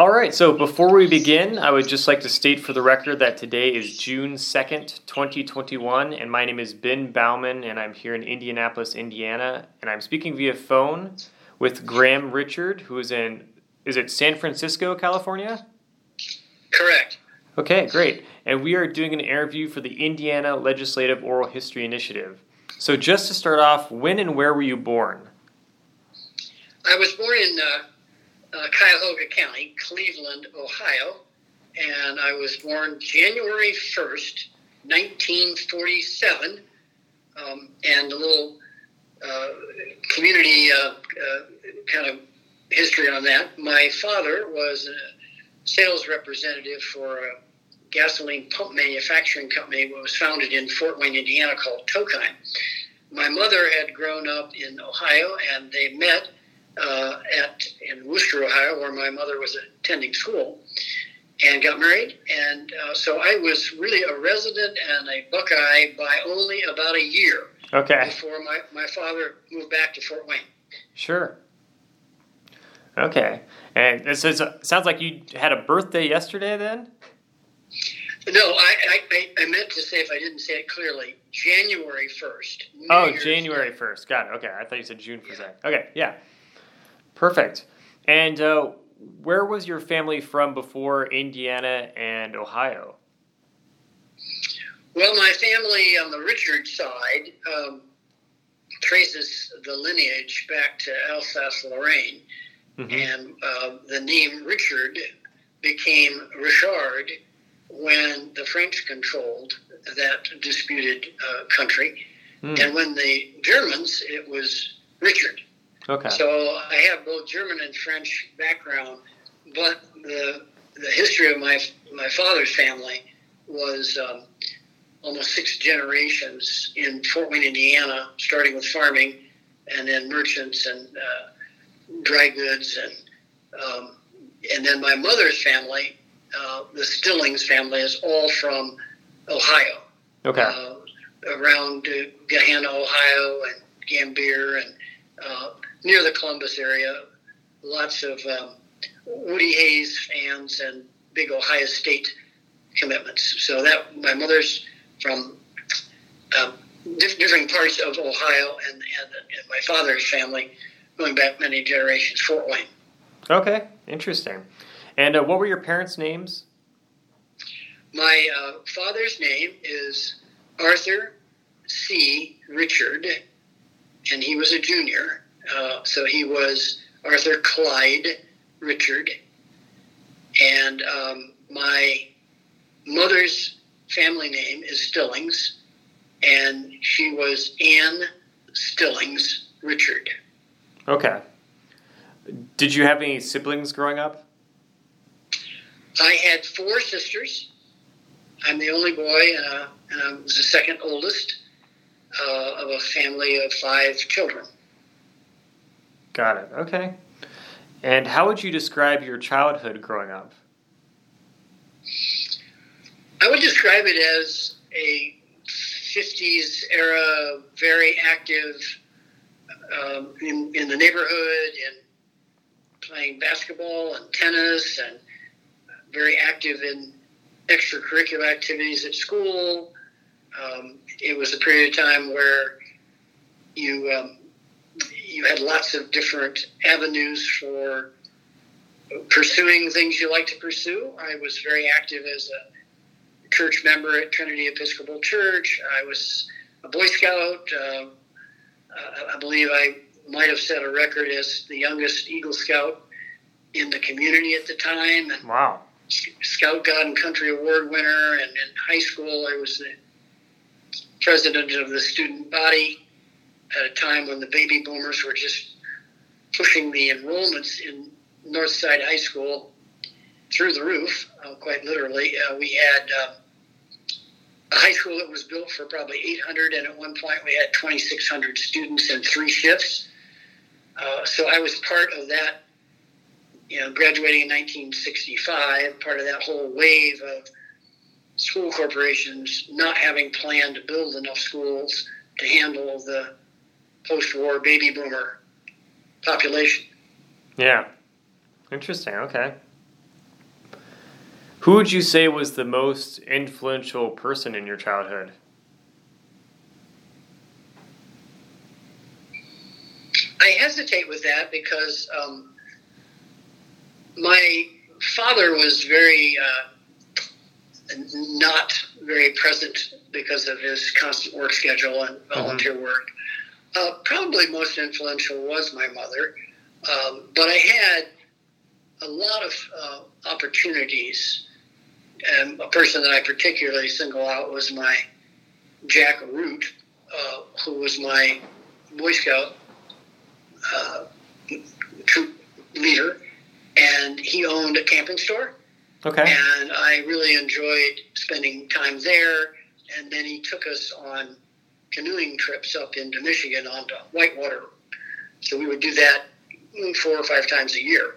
All right, so before we begin, I would just like to state for the record that today is June 2nd, 2021, and my name is Ben Bauman, and I'm here in Indianapolis, Indiana, and I'm speaking via phone with Graham Richard, who is in, is it San Francisco, California? Correct. Okay, great. And we are doing an interview for the Indiana Legislative Oral History Initiative. So, just to start off, when and where were you born? I was born in uh, uh, Cuyahoga County, Cleveland, Ohio, and I was born January 1st, 1947. Um, and a little uh, community uh, uh, kind of history on that. My father was a sales representative for a gasoline pump manufacturing company that was founded in Fort Wayne, Indiana, called Tokheim. My mother had grown up in Ohio, and they met uh, at in Wooster, Ohio, where my mother was attending school, and got married. And uh, so I was really a resident and a Buckeye by only about a year Okay, before my, my father moved back to Fort Wayne. sure. Okay, and it sounds like you had a birthday yesterday then? No, I, I, I- meant to say, if I didn't say it clearly, January 1st. New Oh, Year's January Day. 1st. Got it. Okay, I thought you said June for a second. Okay, yeah. Perfect. And uh, where was your family from before Indiana and Ohio? Well, my family on the Richard side um, traces the lineage back to Alsace Lorraine, Mhm. and uh, the name Richard became Richard when the French controlled that disputed uh, country, Hmm, and when the Germans, it was Richard. Okay. So I have both German and French background, but the the history of my my father's family was um, almost six generations in Fort Wayne, Indiana, starting with farming, and then merchants and uh, dry goods, and um, and then my mother's family, uh, the Stillings family, is all from Ohio Okay. uh, around uh, Gahanna, Ohio, and Gambier, and uh, near the Columbus area. Lots of um, Woody Hayes fans and big Ohio State commitments. So that my mother's from uh, diff- different parts of Ohio, and, and, and my father's family going back many generations, Fort Wayne. Okay. Interesting. And uh, what were your parents' names? My uh, father's name is Arthur C. Richard, and he was a junior. Uh, so he was Arthur Clyde Richard. And um, my mother's family name is Stillings, and she was Anne Stillings Richard. Okay. Did you have any siblings growing up? I had four sisters. I'm the only boy, uh, and I was the second oldest uh, of a family of five children. Got it. Okay. And how would you describe your childhood growing up? I would describe it as a 50s era, very active um, in, in the neighborhood and playing basketball and tennis and very active in extracurricular activities at school. Um, it was a period of time where you um, you had lots of different avenues for pursuing things you like to pursue. I was very active as a church member at Trinity Episcopal Church. I was a Boy Scout. Uh, I believe I might have set a record as the youngest Eagle Scout in the community at the time. And Wow. Scout God and Country Award winner. And in high school, I was the president of the student body at a time when the baby boomers were just pushing the enrollments in Northside High School through the roof, uh, quite literally. Uh, we had uh, a high school that was built for probably 800, and at one point we had 2,600 students in three shifts. Uh, so I was part of that you know, graduating in 1965, part of that whole wave of school corporations not having planned to build enough schools to handle the post-war baby boomer population. Yeah. Interesting. Okay. Who would you say was the most influential person in your childhood? I hesitate with that because um, my father was very uh, not very present because of his constant work schedule and mm-hmm. volunteer mm-hmm. work. Uh, probably most influential was my mother, um, but I had a lot of uh, opportunities. And a person that I particularly single out was my Jack Root, uh, who was my Boy Scout uh, troop leader, and he owned a camping store. Okay. And I really enjoyed spending time there. And then he took us on canoeing trips up into Michigan onto Whitewater. So we would do that four or five times a year.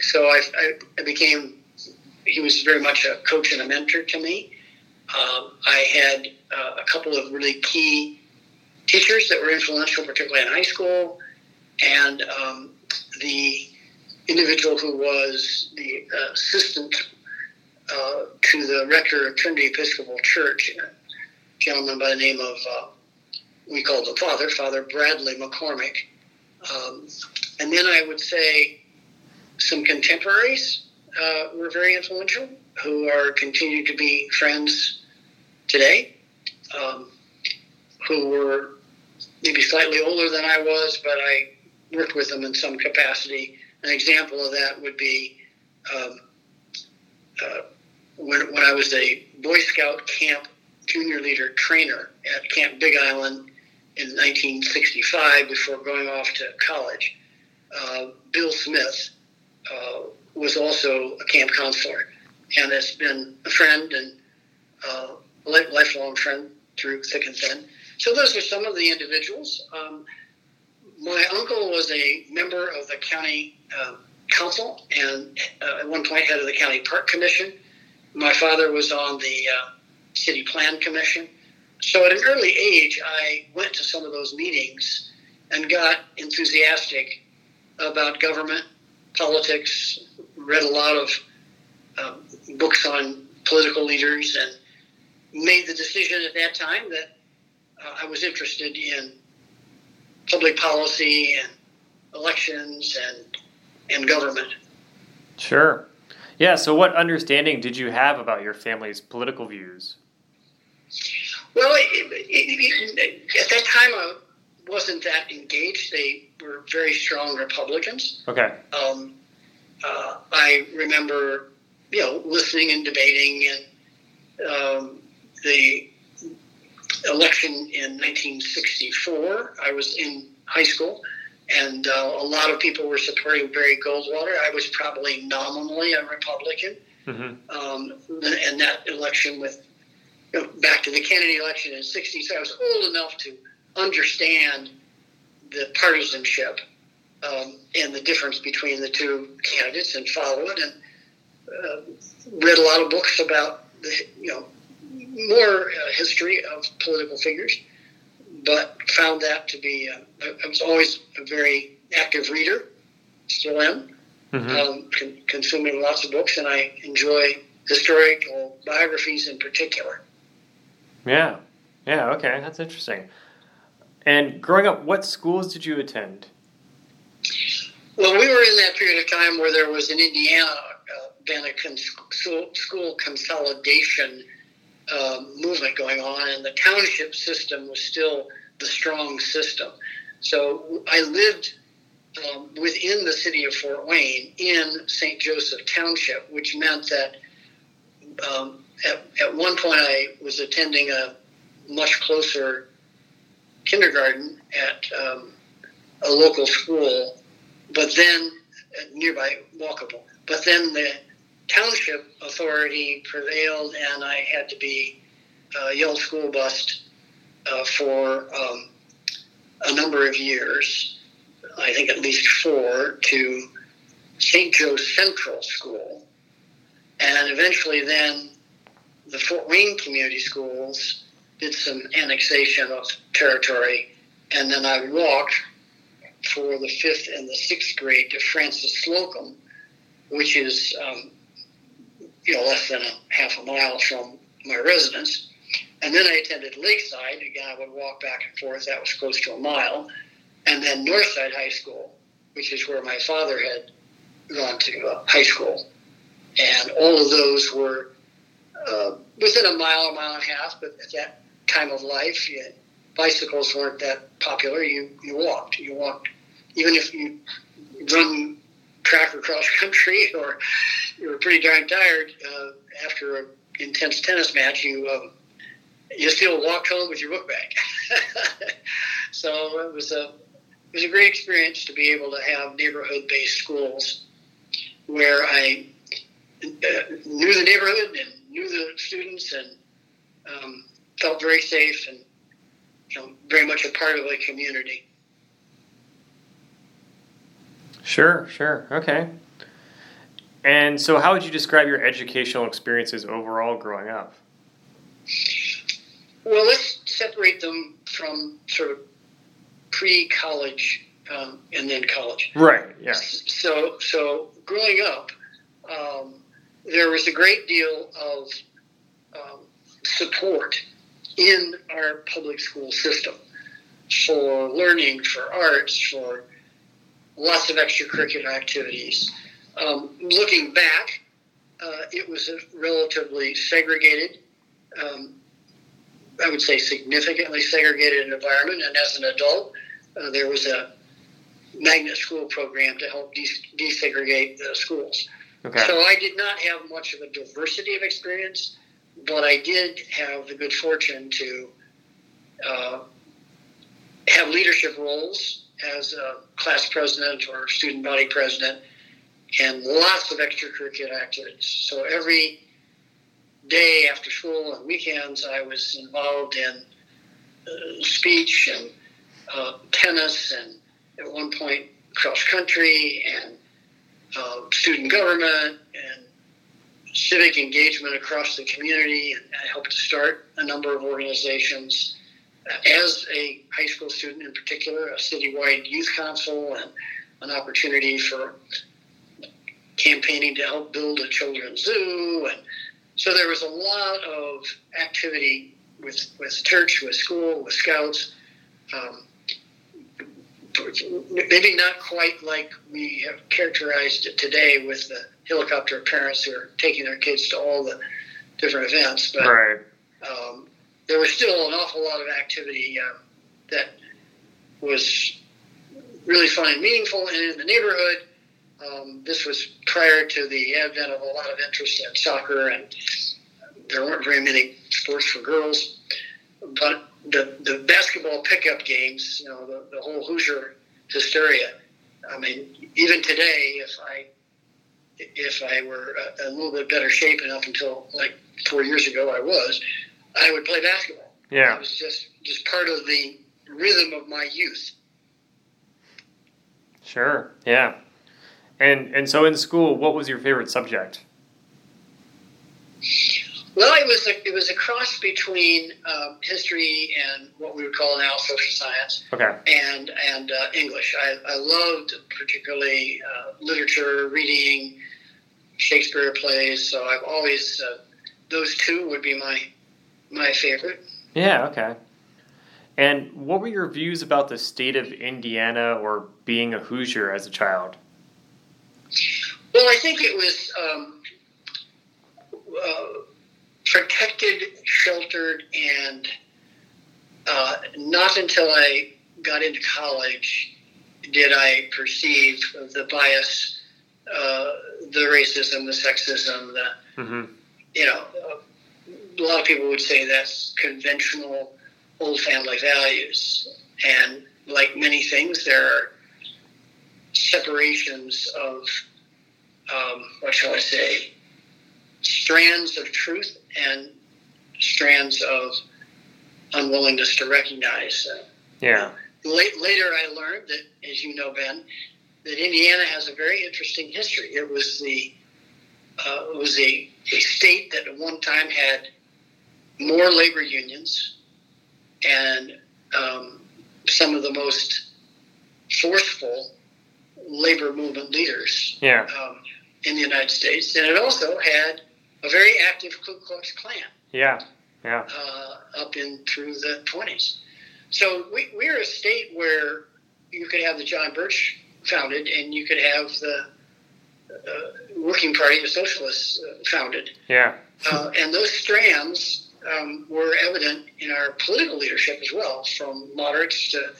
So I, I became, he was very much a coach and a mentor to me. Um, I had uh, a couple of really key teachers that were influential, particularly in high school. And um, the individual who was the uh, assistant uh, to the rector of Trinity Episcopal Church, a gentleman by the name of, uh, we called the Father, Father Bradley McCormick. Um, and then I would say some contemporaries uh, were very influential who are continue to be friends today, um, who were maybe slightly older than I was, but I worked with them in some capacity. An example of that would be um, uh, when, when I was a Boy Scout camp junior leader trainer at Camp Big Island in 1965 before going off to college. Uh, Bill Smith uh, was also a camp counselor and has been a friend and uh, lifelong friend through thick and thin. So those are some of the individuals. Um, my uncle was a member of the county uh, council and uh, at one point head of the county park commission. My father was on the uh, city plan commission. So at an early age, I went to some of those meetings and got enthusiastic about government, politics, read a lot of um, books on political leaders, and made the decision at that time that uh, I was interested in public policy and elections and and government. Sure. Yeah. So, what understanding did you have about your family's political views? Well, it, it, it, at that time, I wasn't that engaged. They were very strong Republicans. Okay. Um, uh, I remember, you know, listening and debating, and um, the election in 1964. I was in high school, and uh, a lot of people were supporting Barry Goldwater. I was probably nominally a Republican, mm-hmm. um, and that election with you know, back to the Kennedy election in '60. So I was old enough to understand the partisanship um, and the difference between the two candidates and follow it, and uh, read a lot of books about the you know more uh, history of political figures, but found that to be, uh, I was always a very active reader, still am, mm-hmm. um, con- consuming lots of books, and I enjoy historical biographies in particular. Yeah, yeah, okay, that's interesting. And growing up, what schools did you attend? Well, we were in that period of time where there was in Indiana uh, been a cons- school consolidation uh, movement going on, and the township system was still the strong system. So I lived um, within the city of Fort Wayne in St. Joseph Township, which meant that um, at, at one point I was attending a much closer kindergarten at um, a local school, but then uh, nearby walkable. But then the township authority prevailed, and I had to be uh, yelled school bus uh, for um, a number of years. I think at least four to St. Joe Central School, and eventually then the Fort Wayne Community Schools did some annexation of territory, and then I walked for the fifth and the sixth grade to Frances Slocum, which is um, you know, less than a half a mile from my residence. And then I attended Lakeside. Again, I would walk back and forth. That was close to a mile. And then Northside High School, which is where my father had gone to uh, high school. And all of those were uh, within a mile, a mile and a half. But at that time of life, you, bicycles weren't that popular. You you walked. You walked, even if you run track or cross country, or you were pretty darn tired uh, after an intense tennis match. You um, you still walked home with your book bag. so it was a it was a great experience to be able to have neighborhood based schools where I uh, knew the neighborhood and knew the students and um, felt very safe and you know, very much a part of a community. Sure, sure. Okay. And so, how would you describe your educational experiences overall growing up? Well, let's separate them from sort of pre college um, and then college. Right, yeah. So, so growing up, um, there was a great deal of um, support in our public school system for learning, for arts, for lots of extracurricular activities. Um, looking back, uh, it was a relatively segregated, um, I would say significantly segregated environment. And as an adult, uh, there was a magnet school program to help de- desegregate the schools. Okay. So I did not have much of a diversity of experience but I did have the good fortune to uh, have leadership roles as a class president or student body president and lots of extracurricular activities. So every day after school and weekends, I was involved in uh, speech and uh, tennis and at one point cross country and uh, student government and civic engagement across the community. I helped to start a number of organizations. As a high school student, in particular, a citywide youth council and an opportunity for campaigning to help build a children's zoo. And so there was a lot of activity with, with church, with school, with scouts. Um, maybe not quite like we have characterized it today with the helicopter parents who are taking their kids to all the different events. But right. um, there was still an awful lot of activity um, that was really fun and meaningful. And in the neighborhood, um, this was prior to the advent of a lot of interest in soccer, and there weren't very many sports for girls. But the, the basketball pickup games, you know, the, the whole Hoosier hysteria. I mean, even today, if I if I were a, a little bit better shape, and up until like four years ago, I was, I would play basketball. Yeah, it was just just part of the rhythm of my youth. Sure. Yeah. And and so in school, what was your favorite subject? Well, it was a, it was a cross between um, history and what we would call now social science. Okay. And and uh, English. I, I loved particularly uh, literature, reading, Shakespeare plays. So I've always uh, those two would be my my favorite. Yeah. Okay. And what were your views about the state of Indiana or being a Hoosier as a child? Well, I think it was. Um, uh, protected, sheltered, and uh, not until I got into college did I perceive the bias, uh, the racism, the sexism, the mm-hmm. you know, a lot of people would say that's conventional old family values, and like many things, there are separations of um, what shall I say, strands of truth and strands of unwillingness to recognize. Uh, yeah. Late, later, I learned that, as you know, Ben, that Indiana has a very interesting history. It was the uh, it was a, a state that at one time had more labor unions and um, some of the most forceful labor movement leaders yeah. um, in the United States. And it also had a very active Ku Klux Klan. Yeah, yeah. Uh, up in through the 20s. So we, we're a state where you could have the John Birch founded and you could have the uh, Working Party of Socialists uh, founded. Yeah. Uh, and those strands um, were evident in our political leadership as well, from moderates to,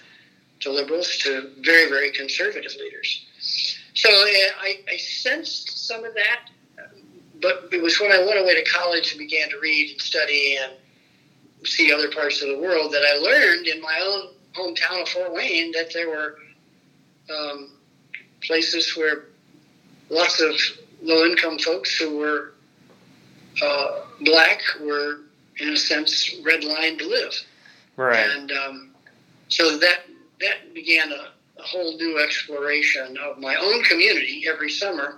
to liberals to very, very conservative leaders. So uh, I, I sensed some of that, but it was when I went away to college and began to read and study and see other parts of the world that I learned in my own hometown of Fort Wayne that there were um, places where lots of low income folks who were uh, black were, in a sense, redlined to live. Right. And um, so that that began a, a, whole new exploration of my own community every summer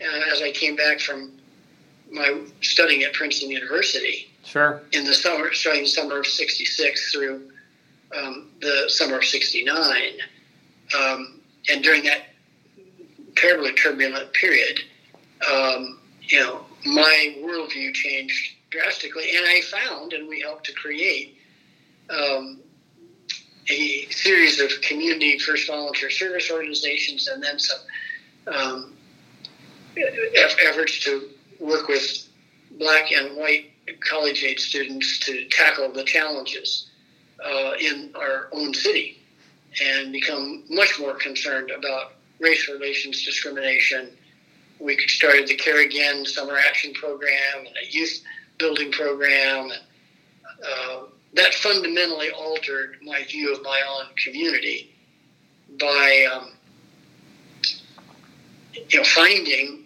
uh, as I came back from my studying at Princeton University. Sure. In the summer, starting summer of '66 through um, the summer of '69, um, and during that terribly turbulent period, um, you know, my worldview changed drastically, and I found, and we helped to create um, a series of community first volunteer service organizations, and then some um, efforts to work with black and white college age students to tackle the challenges uh, in our own city and become much more concerned about race relations discrimination. We started the Care Again Summer Action Program and a youth building program. Uh, that fundamentally altered my view of my own community by um, you know finding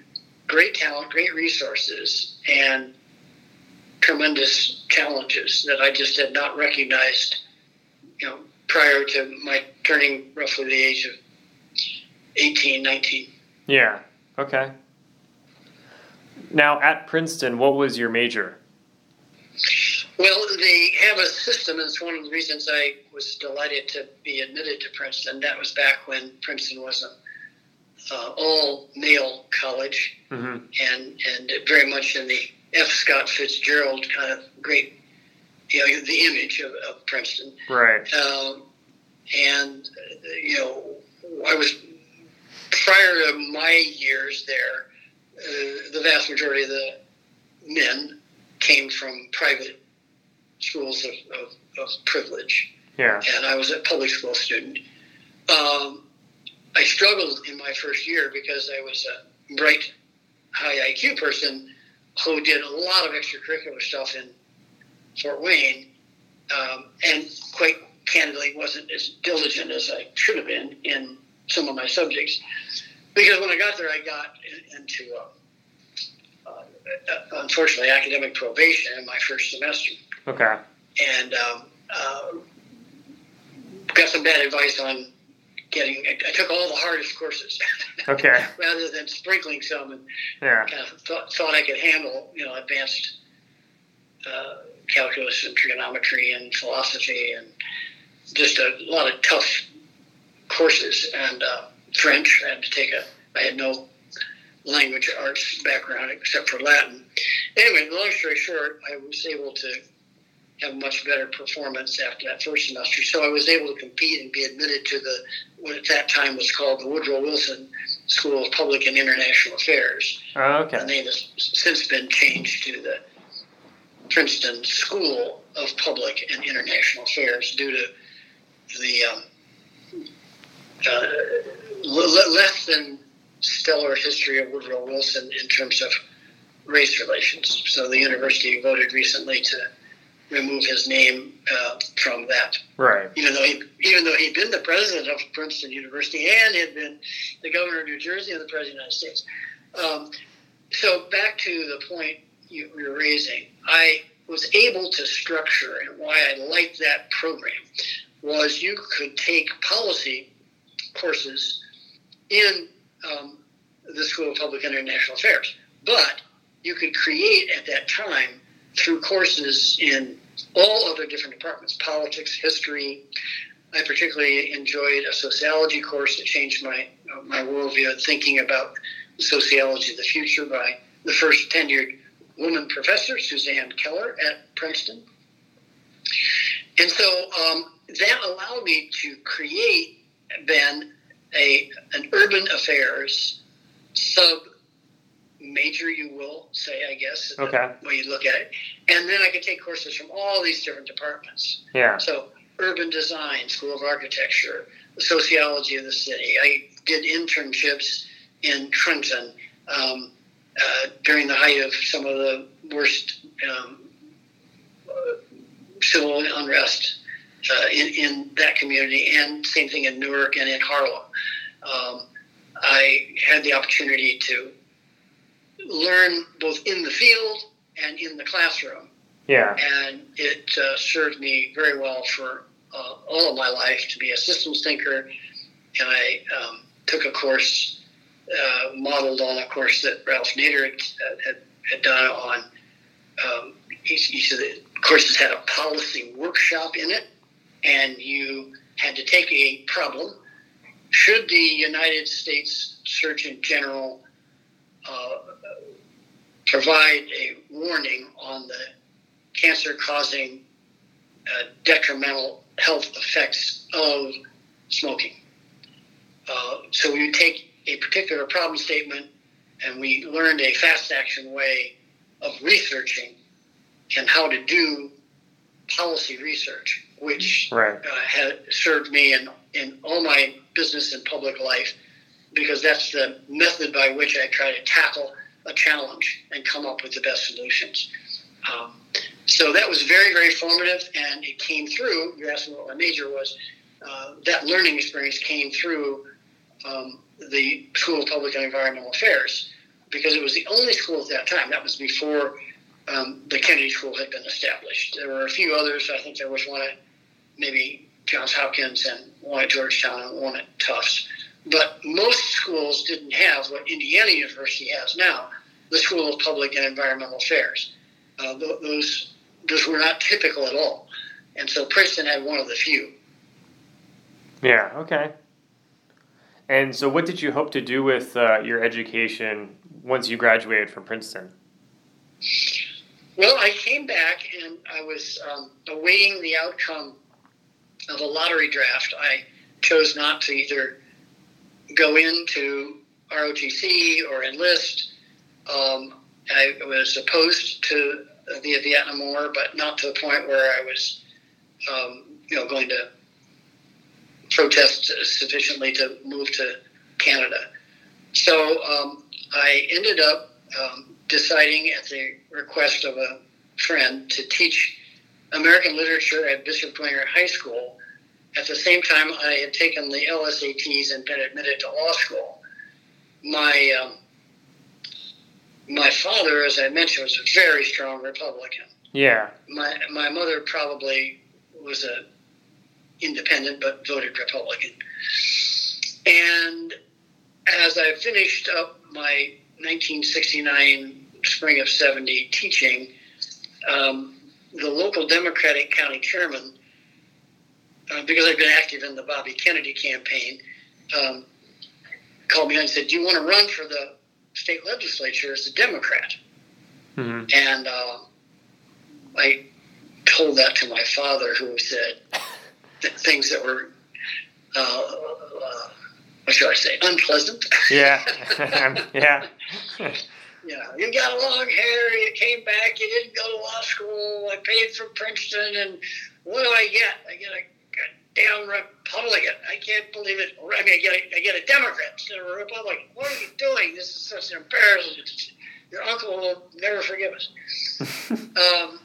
great talent, great resources, and tremendous challenges that I just had not recognized, you know, prior to my turning roughly the age of 18, 19. Yeah. Okay. Now, at Princeton, what was your major? Well, they have a system, and it's one of the reasons I was delighted to be admitted to Princeton. That was back when Princeton was an uh, all male college, mm-hmm. and and very much in the F. Scott Fitzgerald kind of great, you know, the image of, of Princeton. Right. Um, and you know, I was prior to my years there, uh, the vast majority of the men came from private schools of, of, of privilege. Yeah. And I was a public school student. Um, I struggled in my first year because I was a bright, high IQ person who did a lot of extracurricular stuff in Fort Wayne, um, and quite candidly wasn't as diligent as I should have been in some of my subjects. Because when I got there, I got into, uh, uh, unfortunately, academic probation in my first semester. Okay. And um, uh, got some bad advice on getting. I took all the hardest courses. Okay. rather than sprinkling some, and yeah. kind of thought, thought I could handle, you know, advanced uh, calculus and trigonometry and philosophy and just a lot of tough courses and uh, French. I had to take a. I had no language arts background except for Latin. Anyway, long story short, I was able to have much better performance after that first semester. So I was able to compete and be admitted to the what at that time was called the Woodrow Wilson School of Public and International Affairs. Oh, okay. The name has since been changed to the Princeton School of Public and International Affairs due to the um, uh, l- less than stellar history of Woodrow Wilson in terms of race relations. So the university voted recently to remove his name uh, from that. Right. Even though he, even though he'd been the president of Princeton University and had been the governor of New Jersey and the president of the United States. Um, so back to the point you were raising, I was able to structure, and why I liked that program was you could take policy courses in um, the School of Public and International Affairs, but you could create at that time through courses in all other different departments politics, history. I particularly enjoyed a sociology course that changed my, my worldview of thinking about sociology of the future by the first tenured woman professor, Suzanne Keller, at Princeton. And so um, that allowed me to create then a an urban affairs sub major, you will say, I guess, okay. way you look at it. And then I could take courses from all these different departments. Yeah. So urban design, School of Architecture, the sociology of the city. I did internships in Trenton um, uh, during the height of some of the worst um, uh, civil unrest uh, in, in that community, and same thing in Newark and in Harlem. Um, I had the opportunity to learn both in the field and in the classroom. Yeah. And it uh, served me very well for uh, all of my life to be a systems thinker. And I um, took a course uh, modeled on a course that Ralph Nader had, had, had done on um, each, each of the courses had a policy workshop in it, and you had to take a problem. Should the United States Surgeon General uh, provide a warning on the cancer causing uh, detrimental health effects of smoking? Uh, so we would take a particular problem statement and we learned a fast action way of researching and how to do policy research, which Right. uh, had served me in, in all my business and public life because that's the method by which I try to tackle a challenge and come up with the best solutions. Um, so that was very, very formative, and it came through. You're asking what my major was. Uh, that learning experience came through um, the School of Public and Environmental Affairs because it was the only school at that time. That was before um, the Kennedy School had been established. There were a few others. I think there was one at maybe Johns Hopkins and one at Georgetown and one at Tufts. But most schools didn't have what Indiana University has now, the School of Public and Environmental Affairs. Uh, th- those those were not typical at all, and so Princeton had one of the few. Yeah. Okay. And so, what did you hope to do with uh, your education once you graduated from Princeton? Well, I came back and I was um, awaiting the outcome of a lottery draft. I chose not to either go into ROTC or enlist. Um, I was opposed to the Vietnam War, but not to the point where I was, um, you know, going to protest sufficiently to move to Canada. So um, I ended up um, deciding at the request of a friend to teach American literature at Bishop Dwenger High School. At the same time, I had taken the LSATs and been admitted to law school. My um, my father, as I mentioned, was a very strong Republican. Yeah. My my mother probably was a independent but voted Republican. And as I finished up my 1969 spring of 70 teaching, um, the local Democratic county chairman, uh, because I've been active in the Bobby Kennedy campaign, um, called me and said, Do you want to run for the state legislature as a Democrat? hmm And uh, I told that to my father, who said th- things that were, uh, uh, what should I say, unpleasant. Yeah. yeah. you know, you got long hair, you came back, you didn't go to law school, I paid for Princeton, and what do I get? I get a goddamn Republican. I can't believe it. I mean, I get a, I get a Democrat instead of a Republican. What are you doing? This is such an embarrassment. Your uncle will never forgive us. Um,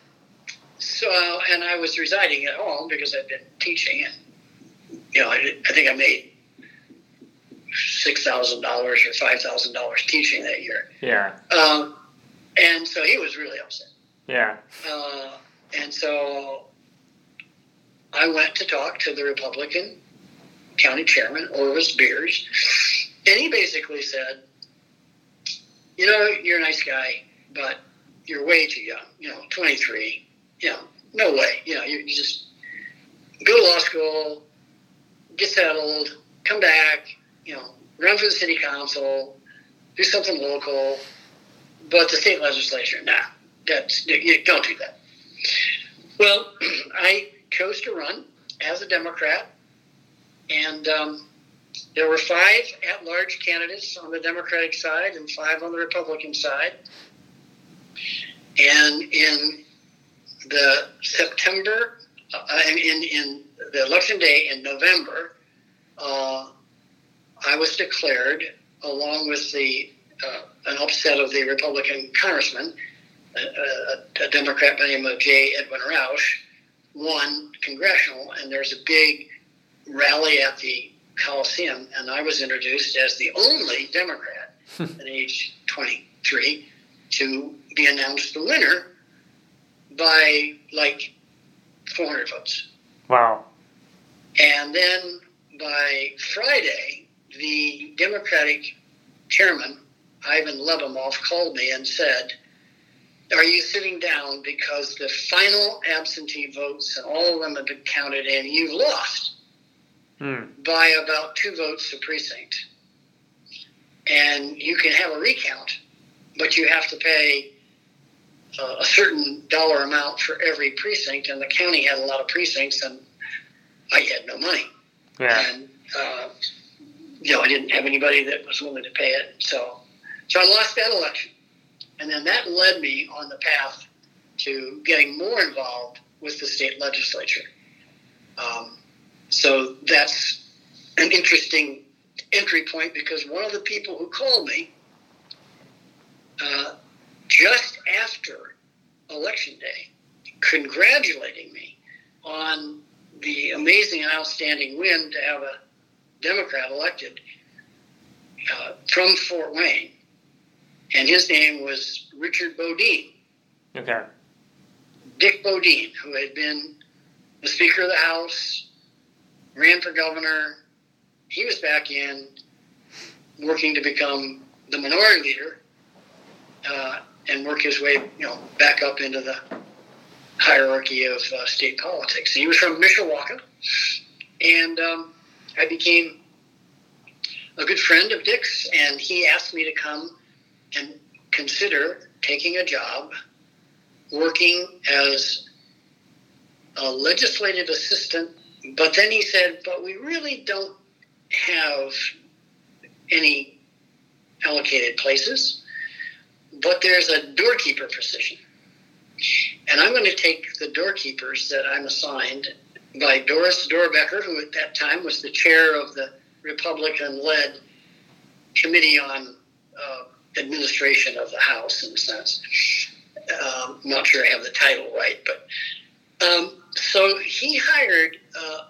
so, and I was residing at home because I'd been teaching, and you know, I, I think I made six thousand dollars or five thousand dollars teaching that year. yeah. Um, and so he was really upset. Yeah. Uh, and so I went to talk to the Republican county chairman, Orvis Beers, and he basically said, "You know, you're a nice guy, but you're way too young. You know, 23. You know, no way. You know, you, just go to law school, get settled, come back. You know, run for the city council, do something local, but the state legislature, nah, that's you don't do that. Well, I chose to run as a Democrat, and um, there were five at-large candidates on the Democratic side and five on the Republican side. And in the September, uh, in in the election day in November, uh, I was declared, along with the uh, an upset of the Republican congressman, a, a, Democrat by the name of J. Edward Roush, won congressional, and there's a big rally at the Coliseum, and I was introduced as the only Democrat at age 23 to be announced the winner by like 400 votes. Wow. And then by Friday, the Democratic chairman, Ivan Lebamoff, called me and said, Are you sitting down because the final absentee votes and all of them have been counted and you've lost hmm. by about two votes a precinct? And you can have a recount, but you have to pay uh, a certain dollar amount for every precinct, and the county had a lot of precincts, and I had no money. Yeah. And uh, you know, I didn't have anybody that was willing to pay it, so so I lost that election, and then that led me on the path to getting more involved with the state legislature. Um, so that's an interesting entry point because one of the people who called me uh, just after election day, congratulating me on the amazing and outstanding win to have a Democrat elected uh, from Fort Wayne. And his name was Richard Bodine. Okay. Dick Bodine, who had been the Speaker of the House, ran for governor. He was back in working to become the minority leader uh, and work his way, you know, back up into the hierarchy of uh, state politics. He was from Mishawaka, and um, I became a good friend of Dick's, and he asked me to come and consider taking a job working as a legislative assistant. But then he said, but we really don't have any allocated places but there's a doorkeeper position. And I'm going to take the doorkeepers that I'm assigned by Doris Doerbeker, who at that time was the chair of the Republican led Committee on uh, Administration of the House, in a sense. Um, I'm not sure I have the title right, but um, so he hired, uh,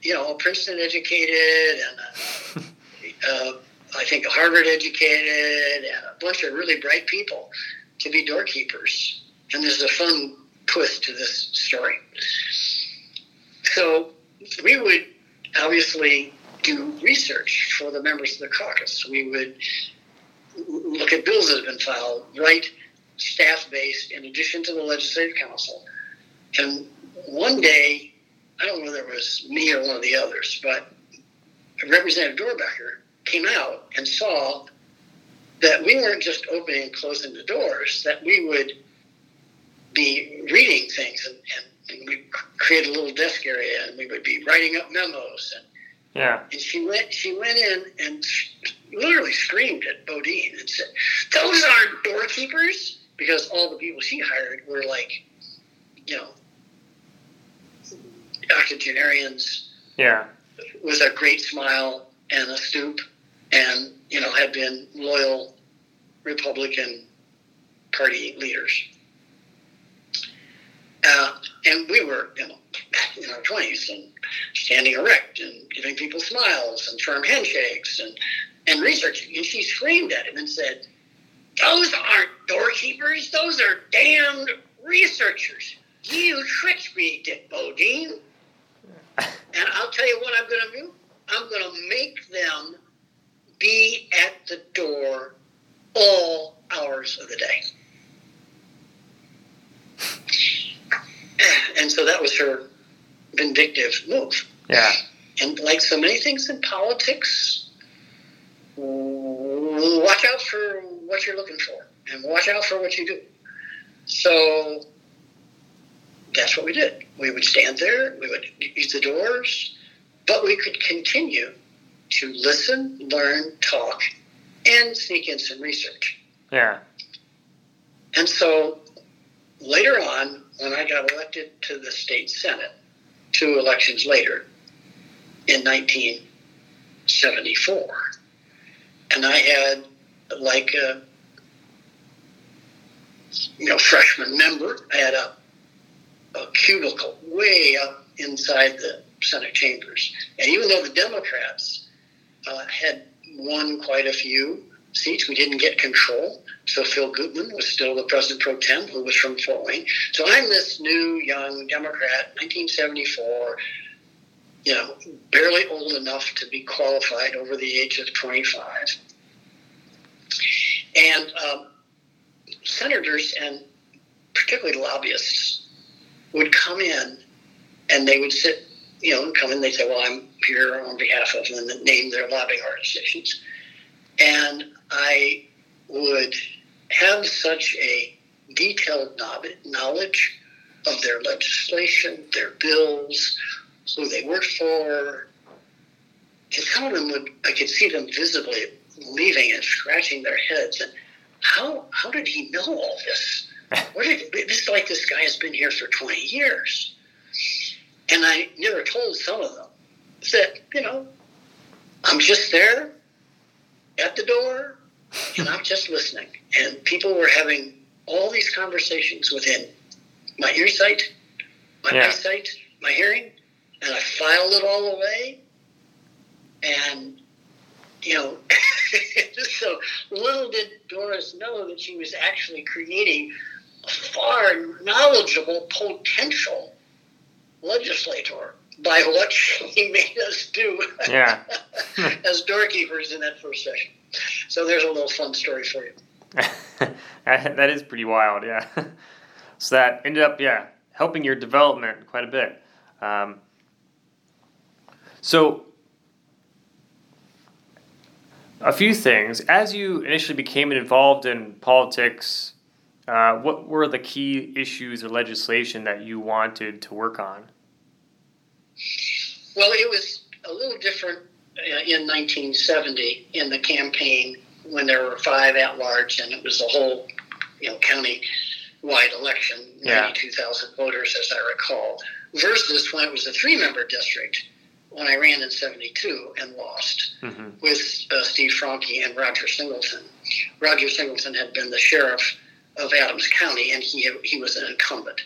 you know, a Princeton educated and I think, Harvard educated and a bunch of really bright people to be doorkeepers. And there's a fun twist to this story. So we would obviously do research for the members of the caucus. We would look at bills that have been filed, write staff based in addition to the legislative council. And one day, I don't know whether it was me or one of the others, but Representative Doerbeker came out and saw that we weren't just opening and closing the doors, that we would be reading things and, and, and we create a little desk area and we would be writing up memos and yeah. And she went she went in and literally screamed at Bodine and said, Those aren't doorkeepers because all the people she hired were like, you know, octogenarians. Yeah. With a great smile and a stoop and you know had been loyal Republican Party leaders. Uh, and we were, you know, in our twenties and standing erect and giving people smiles and firm handshakes and and researching. And she screamed at him and said, "Those aren't doorkeepers. Those are damned researchers. You tricked me, Dick Bodine." And I'll tell you what I'm going to do. I'm going to make them be at the door all hours of the day. And so that was her vindictive move. Yeah. And like so many things in politics, watch out for what you're looking for and watch out for what you do. So that's what we did. We would stand there, we would use the doors, but we could continue to listen, learn, talk, and sneak in some research. Yeah. And so later on, when I got elected to the state senate, two elections later, in 1974, and I had like a you know freshman member, I had a, a cubicle way up inside the Senate chambers, and even though the Democrats uh, had won quite a few seats, we didn't get control. So Phil Gutman was still the president pro tem, who was from Fort Wayne. So I'm this new young Democrat, 1974, you know, barely old enough to be qualified over the age of 25. And um, senators and particularly lobbyists would come in and they would sit, you know, come in, they'd say, Well, I'm here on behalf of, them and then name their lobbying organizations. And I would have such a detailed knowledge of their legislation, their bills, who they worked for. And some of them would, I could see them visibly leaving and scratching their heads. And how, how did he know all this? What did, like this guy has been here for 20 years. And I never told some of them that, you know, I'm just there at the door and I'm just listening. And people were having all these conversations within my earsight, my yeah. eyesight, my hearing, and I filed it all away. And, you know, so little did Doris know that she was actually creating a far knowledgeable, potential legislator by what she made us do yeah. as doorkeepers in that first session. So there's a little fun story for you. that is pretty wild, yeah. so that ended up, yeah, helping your development quite a bit. Um, so, a few things. As you initially became involved in politics, uh, what were the key issues or legislation that you wanted to work on? Well, it was a little different in 1970 in the campaign when there were five at large and it was the whole you know county wide election, yeah. 92,000 voters as I recall, versus when it was a three member district when I ran in 72 and lost mm-hmm. with uh, Steve Franke and Roger Singleton. Roger Singleton had been the sheriff of Adams County and he, he was an incumbent.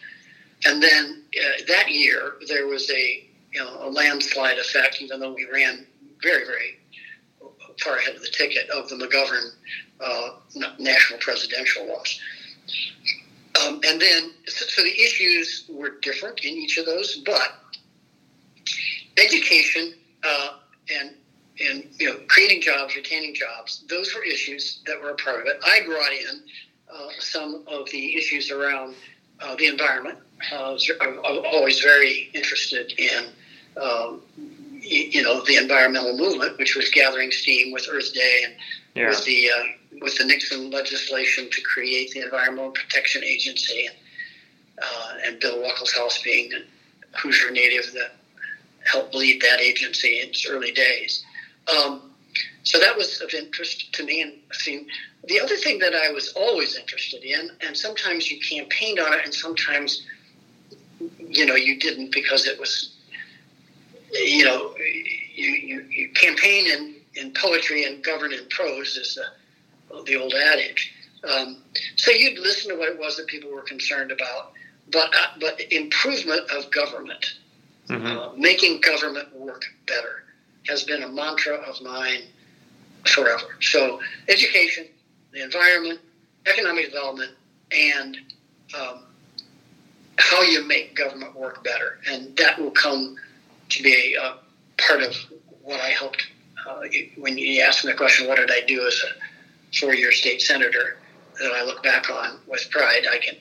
And then uh, that year there was a you know a landslide effect, even though we ran very, very far ahead of the ticket of the McGovern uh, national presidential loss. Um, and then, so the issues were different in each of those, but education uh, and and you know creating jobs, retaining jobs, those were issues that were a part of it. I brought in uh, some of the issues around uh, the environment. Uh, I'm always very interested in um, you know the environmental movement, which was gathering steam with Earth Day and yeah. with the uh, with the Nixon legislation to create the Environmental Protection Agency, and, uh, and Bill Ruckelshaus being a Hoosier native that helped lead that agency in its early days. Um, so that was of interest to me. And seen the other thing that I was always interested in, and sometimes you campaigned on it, and sometimes you know you didn't because it was you know, you, you, you campaign in, in poetry and govern in prose is the, the old adage. Um, so you'd listen to what it was that people were concerned about, but uh, but improvement of government, mm-hmm. uh, making government work better, has been a mantra of mine forever. So education, the environment, economic development, and um, how you make government work better, and that will come to be a, part of what I helped. Uh, when you asked me the question, what did I do as a four-year state senator that I look back on with pride, I can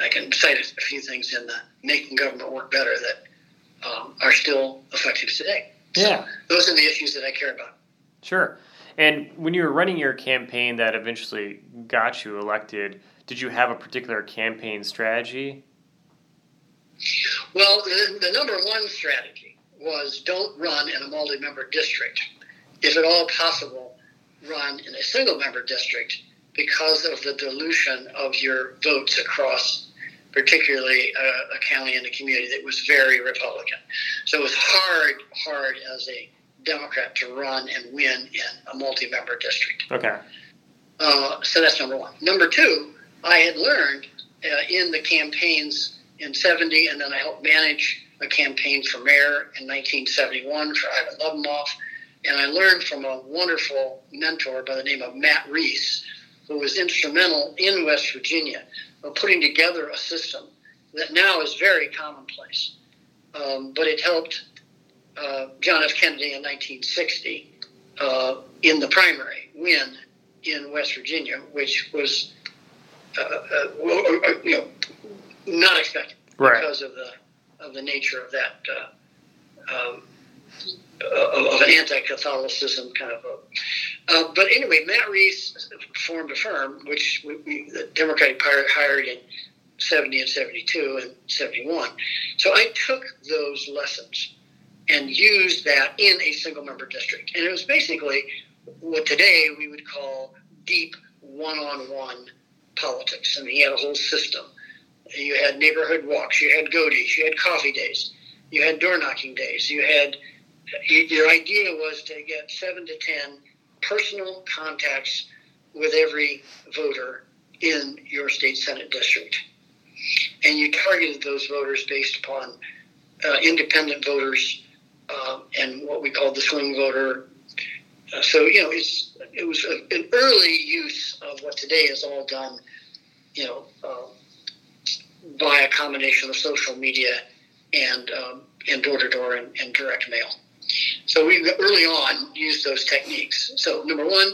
I can cite a few things in the making government work better that um, are still effective today. Yeah, those are the issues that I care about. Sure. And when you were running your campaign that eventually got you elected, did you have a particular campaign strategy? Well, the, the number one strategy was don't run in a multi-member district. If at all possible, run in a single-member district because of the dilution of your votes across particularly a, a, county and a community that was very Republican. So it was hard, hard as a Democrat to run and win in a multi-member district. Okay. Uh, so that's number one. Number two, I had learned uh, in the campaigns in 70, and then I helped manage a campaign for mayor in 1971 for Ivan Lebamoff. And I learned from a wonderful mentor by the name of Matt Reese, who was instrumental in West Virginia of putting together a system that now is very commonplace. Um, but it helped uh, John F. Kennedy in 1960 uh, in the primary win in West Virginia, which was uh, uh, uh you know not expected right. because of the of the nature of that uh, um, of, an anti-Catholicism kind of vote. Uh, but anyway, Matt Reese formed a firm, which we, we, the Democratic Party hired in 70 and 72 and 71. So I took those lessons and used that in a single member district. And it was basically what today we would call deep one on one politics. Mean, he had a whole system. You had neighborhood walks, you had goatees, you had coffee days, you had door knocking days, you had your idea was to get seven to ten personal contacts with every voter in your state senate district, and you targeted those voters based upon uh, independent voters uh, and what we called the swing voter. Uh, so you know, it's it was a, an early use of what today is all done, you know, uh, by a combination of social media and um, and door to door and direct mail. So we early on used those techniques. So number one,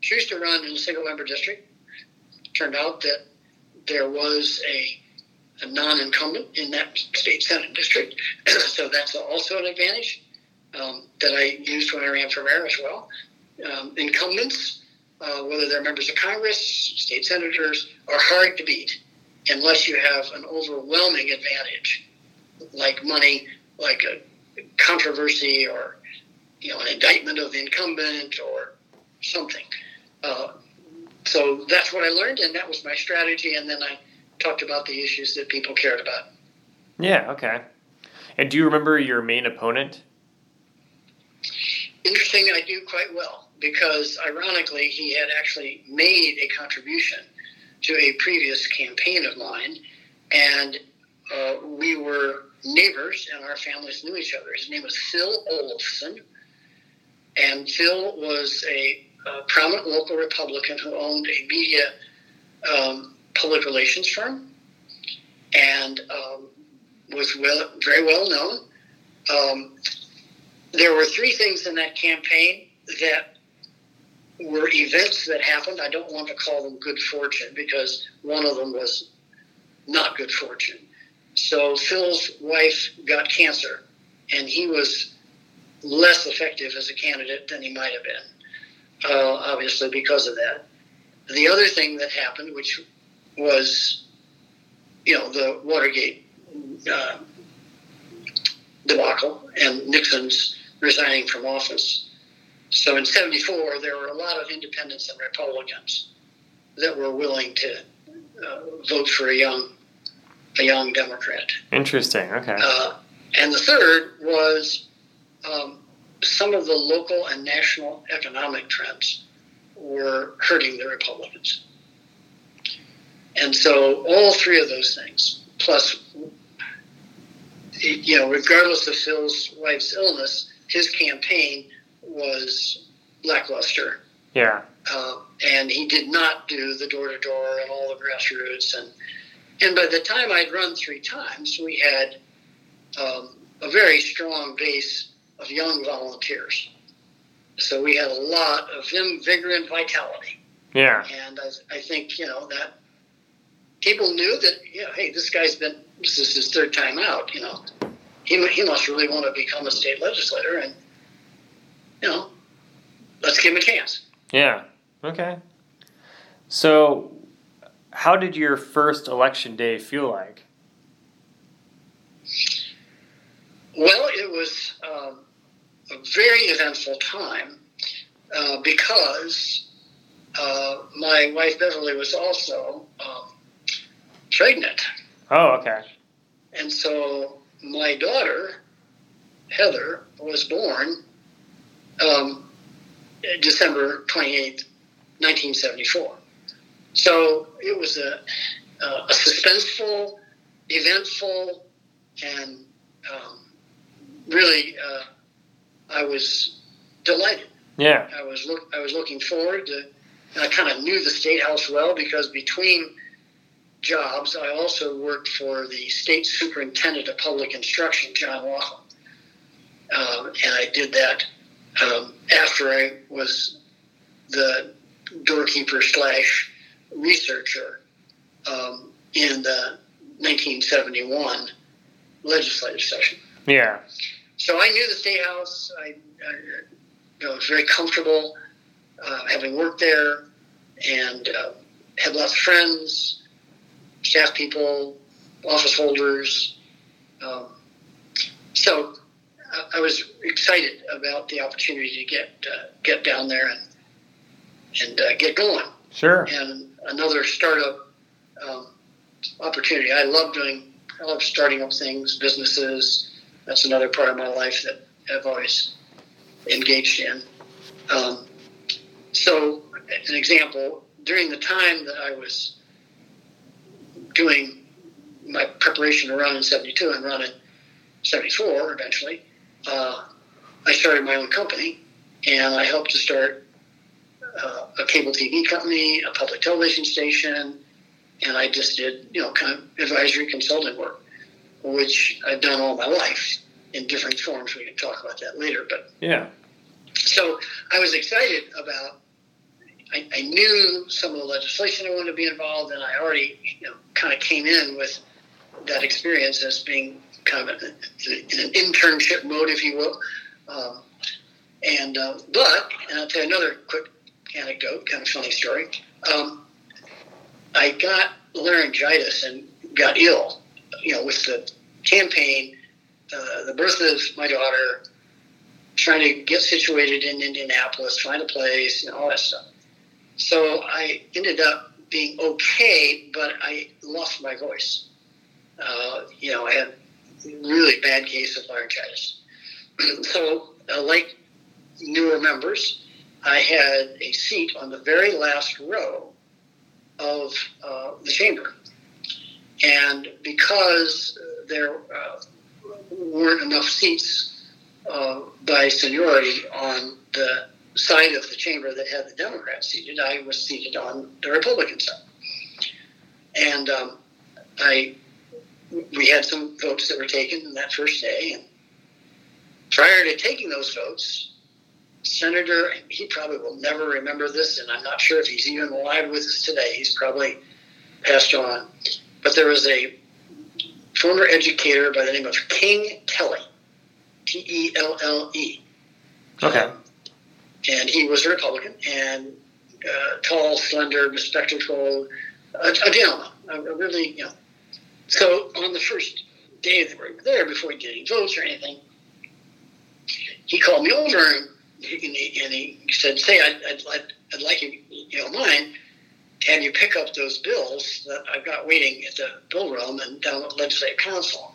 choose to run in a single member district. Turned out that there was a, a non-incumbent in that state senate district, so that's also an advantage um, that I used when I ran for mayor as well. Um, incumbents, uh, whether they're members of Congress, state senators, are hard to beat unless you have an overwhelming advantage, like money, like a controversy or you know an indictment of the incumbent or something. Uh, so that's what I learned, and that was my strategy. And then I talked about the issues that people cared about. Yeah. Okay. And do you remember your main opponent? Interesting. I do quite well because, ironically, he had actually made a contribution to a previous campaign of mine, and uh, we were neighbors, and our families knew each other. His name was Phil Olson, and Phil was a, a prominent local Republican who owned a media um, public relations firm, and um, was well, very well known. Um, there were three things in that campaign that were events that happened. I don't want to call them good fortune because one of them was not good fortune. So Phil's wife got cancer, and he was less effective as a candidate than he might have been, uh, obviously because of that. The other thing that happened, which was, you know, the Watergate uh, debacle and Nixon's resigning from office. So in 74, there were a lot of independents and Republicans that were willing to uh, vote for a young a young Democrat. Interesting. Okay. Uh, and the third was um, some of the local and national economic trends were hurting the Republicans. And so all three of those things, plus, you know, regardless of Phil's wife's illness, his campaign was lackluster. Yeah. Uh, and he did not do the door to door and all the grassroots and and by the time I'd run three times, we had um, a very strong base of young volunteers. So we had a lot of vim, vigor, and vitality. Yeah. And I, I think, you know, that people knew that, you know, hey, this guy's been, this is his third time out, you know. He, he must really want to become a state legislator, and, you know, let's give him a chance. Yeah. Okay. So how did your first election day feel like? Well, it was um, a very eventful time uh, because uh, my wife Beverly was also um, pregnant. Oh, okay. And so my daughter, Heather, was born um, December 28th, 1974. So it was a, a suspenseful, eventful, and um, really, uh, I was delighted. Yeah. I was look, I was looking forward to. I kind of knew the state house well because between jobs, I also worked for the state superintendent of public instruction, John Loughlin, um, and I did that um, after I was the doorkeeper slash researcher um, in the 1971 legislative session. Yeah. So I knew the State House. I, I you know, was very comfortable uh, having worked there and uh, had lots of friends, staff people, office holders. Um, so I, I was excited about the opportunity to get uh, get down there and and uh, get going. Sure. And another startup um, opportunity. I love doing. I love starting up things, businesses. That's another part of my life that I've always engaged in. Um, so, an example, during the time that I was doing my preparation to run in 72 and run in 74 eventually, uh, I started my own company and I helped to start uh, a cable TV company, a public television station, and I just did, you know, kind of advisory consulting work, which I've done all my life in different forms. We can talk about that later. But yeah. So I was excited about. I, I knew some of the legislation I wanted to be involved, and I already, you know, kind of came in with that experience as being kind of in an internship mode, if you will. Um, and uh, but, and I'll tell you another quick anecdote, kind of funny story. Um, I got laryngitis and got ill, you know, with the campaign, uh, the birth of my daughter, trying to get situated in Indianapolis, find a place, and all that stuff. So I ended up being okay, but I lost my voice. Uh, you know, I had really bad case of laryngitis. so, uh, like newer members, I had a seat on the very last row of uh, the chamber. And because there uh, weren't enough seats uh, by seniority on the side of the chamber that had the Democrats seated, I was seated on the Republican side. And um, I, we had some votes that were taken that first day. And prior to taking those votes, Senator, he probably will never remember this, and I'm not sure if he's even alive with us today. He's probably passed on. But there was a former educator by the name of King Telle, T E L L E. Okay. Um, and he was a Republican and uh, tall, slender, bespectacled, a, a gentleman, a, a really, you know. So on the first day that we were there, before getting votes or anything, he called me over and he, and he said, "Say, I'd, I'd, I'd like you, you know, mine, mind, have you pick up those bills that I've got waiting at the bill room and down at legislative council,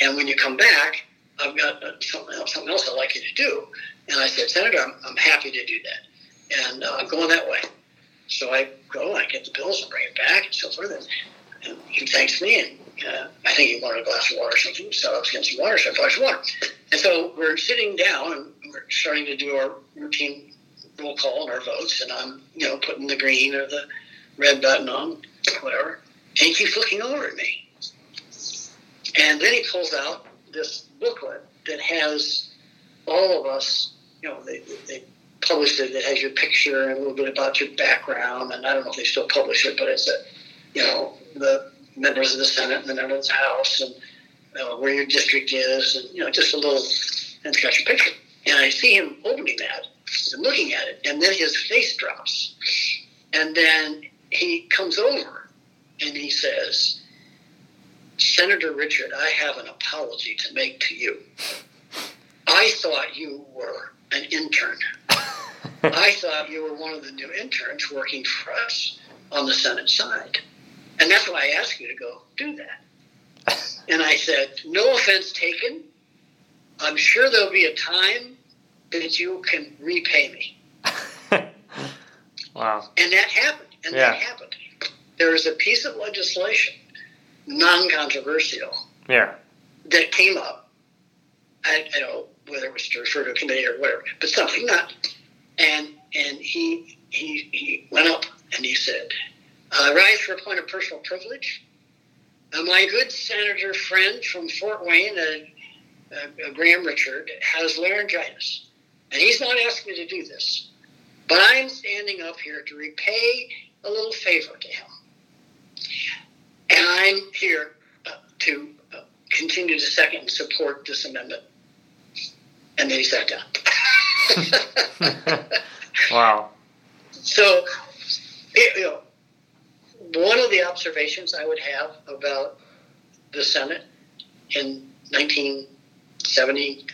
and when you come back, I've got uh, something else, something else I'd like you to do." And I said, "Senator, I'm, I'm happy to do that, and uh, I'm going that way." So I go, I get the bills and bring it back and so forth, and he thanks me, and uh, I think he wanted a glass of water or something, so I was getting some water, so I brought water. And so we're sitting down and we're starting to do our routine roll call and our votes, and I'm, you know, putting the green or the red button on, whatever. And he keeps looking over at me. And then he pulls out this booklet that has all of us, you know, they, they published it, it has your picture and a little bit about your background, and I don't know if they still publish it, but it's a, you know, the members of the Senate and the members of the House and uh, where your district is, and, you know, just a little, your picture. And I see him opening that and looking at it, and then his face drops. And then he comes over and he says, Senator Richard, I have an apology to make to you. I thought you were an intern. I thought you were one of the new interns working for us on the Senate side. And that's why I asked you to go do that. And I said, no offense taken. I'm sure there'll be a time that you can repay me. wow. And that happened. And Yeah. that happened. There was a piece of legislation, non controversial, Yeah. that came up. I, I don't know whether it was to refer to a committee or whatever, but something not. And and he he he went up and he said, "I rise for a point of personal privilege. Uh, my good senator friend from Fort Wayne, uh, uh, Graham Richard, has laryngitis, and he's not asking me to do this, but I'm standing up here to repay a little favor to him, and I'm here uh, to uh, continue to second and support this amendment. And then he sat down. wow. so, you know, one of the observations I would have about the Senate in 1970,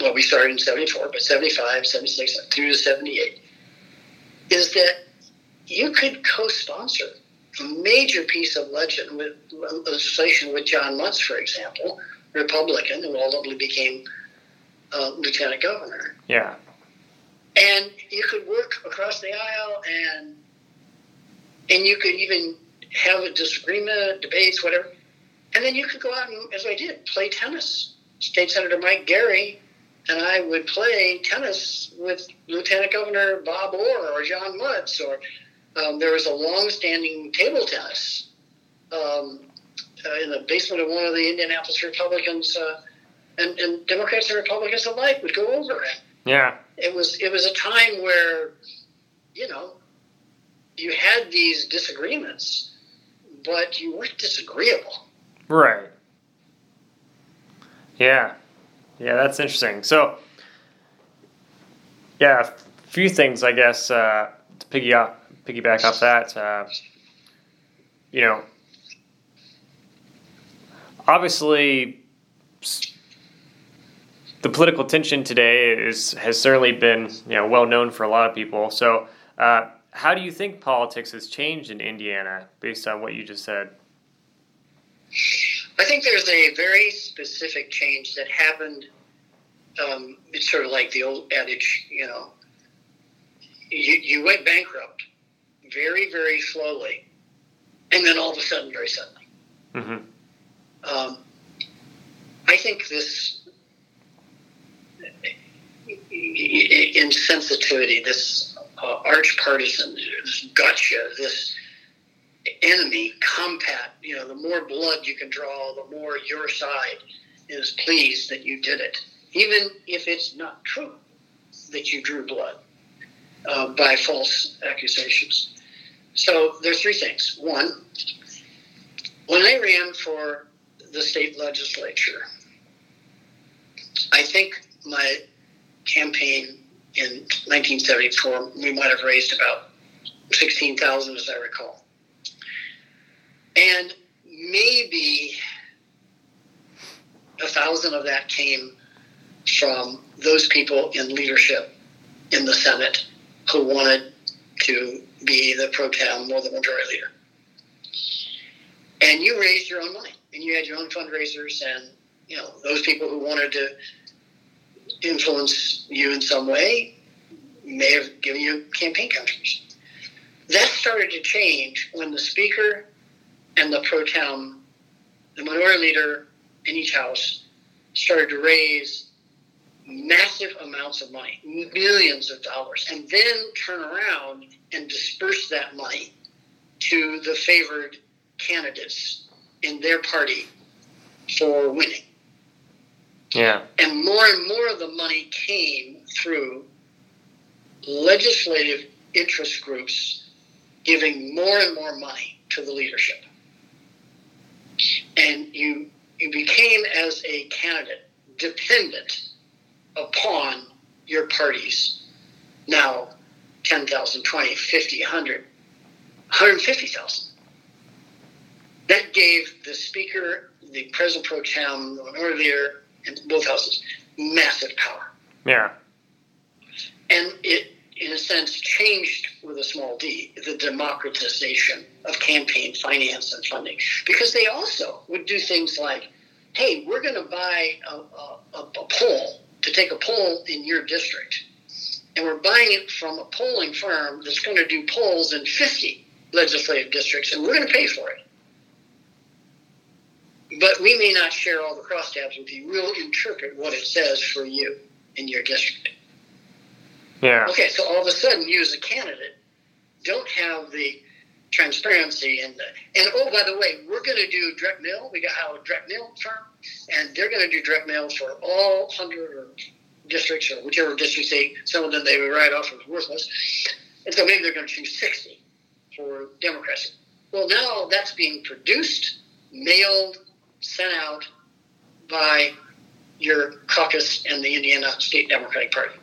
well, we started in 74, but 75, 76, through to 78, is that you could co-sponsor a major piece of legend with legislation with John Mutz, for example, Republican, who ultimately became uh, lieutenant governor. Yeah. And you could work across the aisle, and and you could even have a disagreement, debates, whatever, and then you could go out and, as I did, play tennis. State Senator Mike Gery and I would play tennis with Lieutenant Governor Bob Orr or John Mutz, or um, there was a long-standing table tennis um, uh, in the basement of one of the Indianapolis Republicans, uh, and, and Democrats and Republicans alike would go over it. Yeah. It was it was a time where, you know, you had these disagreements, but you weren't disagreeable. Right. Yeah. Yeah, that's interesting. So, yeah, a few things, I guess, uh, to piggy off, piggyback off that. Uh, you know, obviously, the political tension today is has certainly been you know well known for a lot of people. So, uh, how do you think politics has changed in Indiana based on what you just said? I think there's a very specific change that happened. Um, it's sort of like the old adage, you know, you, you went bankrupt very, very slowly, and then all of a sudden, very suddenly. hmm Um, I think this insensitivity, this uh, arch partisan, this gotcha, this enemy compat, you know, the more blood you can draw, the more your side is pleased that you did it, even if it's not true that you drew blood uh, by false accusations. So there's three things. One, when I ran for the state legislature, I think my campaign in 1974, we might have raised about 16,000, as I recall. And maybe a thousand of that came from those people in leadership in the Senate who wanted to be the pro tem or the majority leader. And you raised your own money, and you had your own fundraisers, and you know those people who wanted to influence you in some way may have given you campaign contributions. That started to change when the speaker and the pro tem, the minority leader in each house, started to raise massive amounts of money, millions of dollars, and then turn around and disperse that money to the favored candidates in their party for winning. Yeah. And more and more of the money came through legislative interest groups giving more and more money to the leadership. And you you became as a candidate dependent upon your parties. Now 10,000, 20, 50, 100, 150,000 that gave the speaker, the president pro tem, the minority leader, in both houses, massive power. Yeah. And it, in a sense, changed with a small d the democratization of campaign finance and funding. Because they also would do things like, hey, we're going to buy a, a, a poll to take a poll in your district. And we're buying it from a polling firm that's going to do polls in 50 legislative districts, and we're going to pay for it. But we may not share all the crosstabs with you. We'll interpret what it says for you in your district. Yeah. Okay, so all of a sudden, you as a candidate don't have the transparency and the, and oh, by the way, we're going to do direct mail. We got our direct mail firm, and they're going to do direct mail for all hundred districts or whichever districts they. Some of them they would write off as worthless, and so maybe they're going to choose sixty for democracy. Well, now that's being produced, mailed, sent out by your caucus and the Indiana State Democratic Party.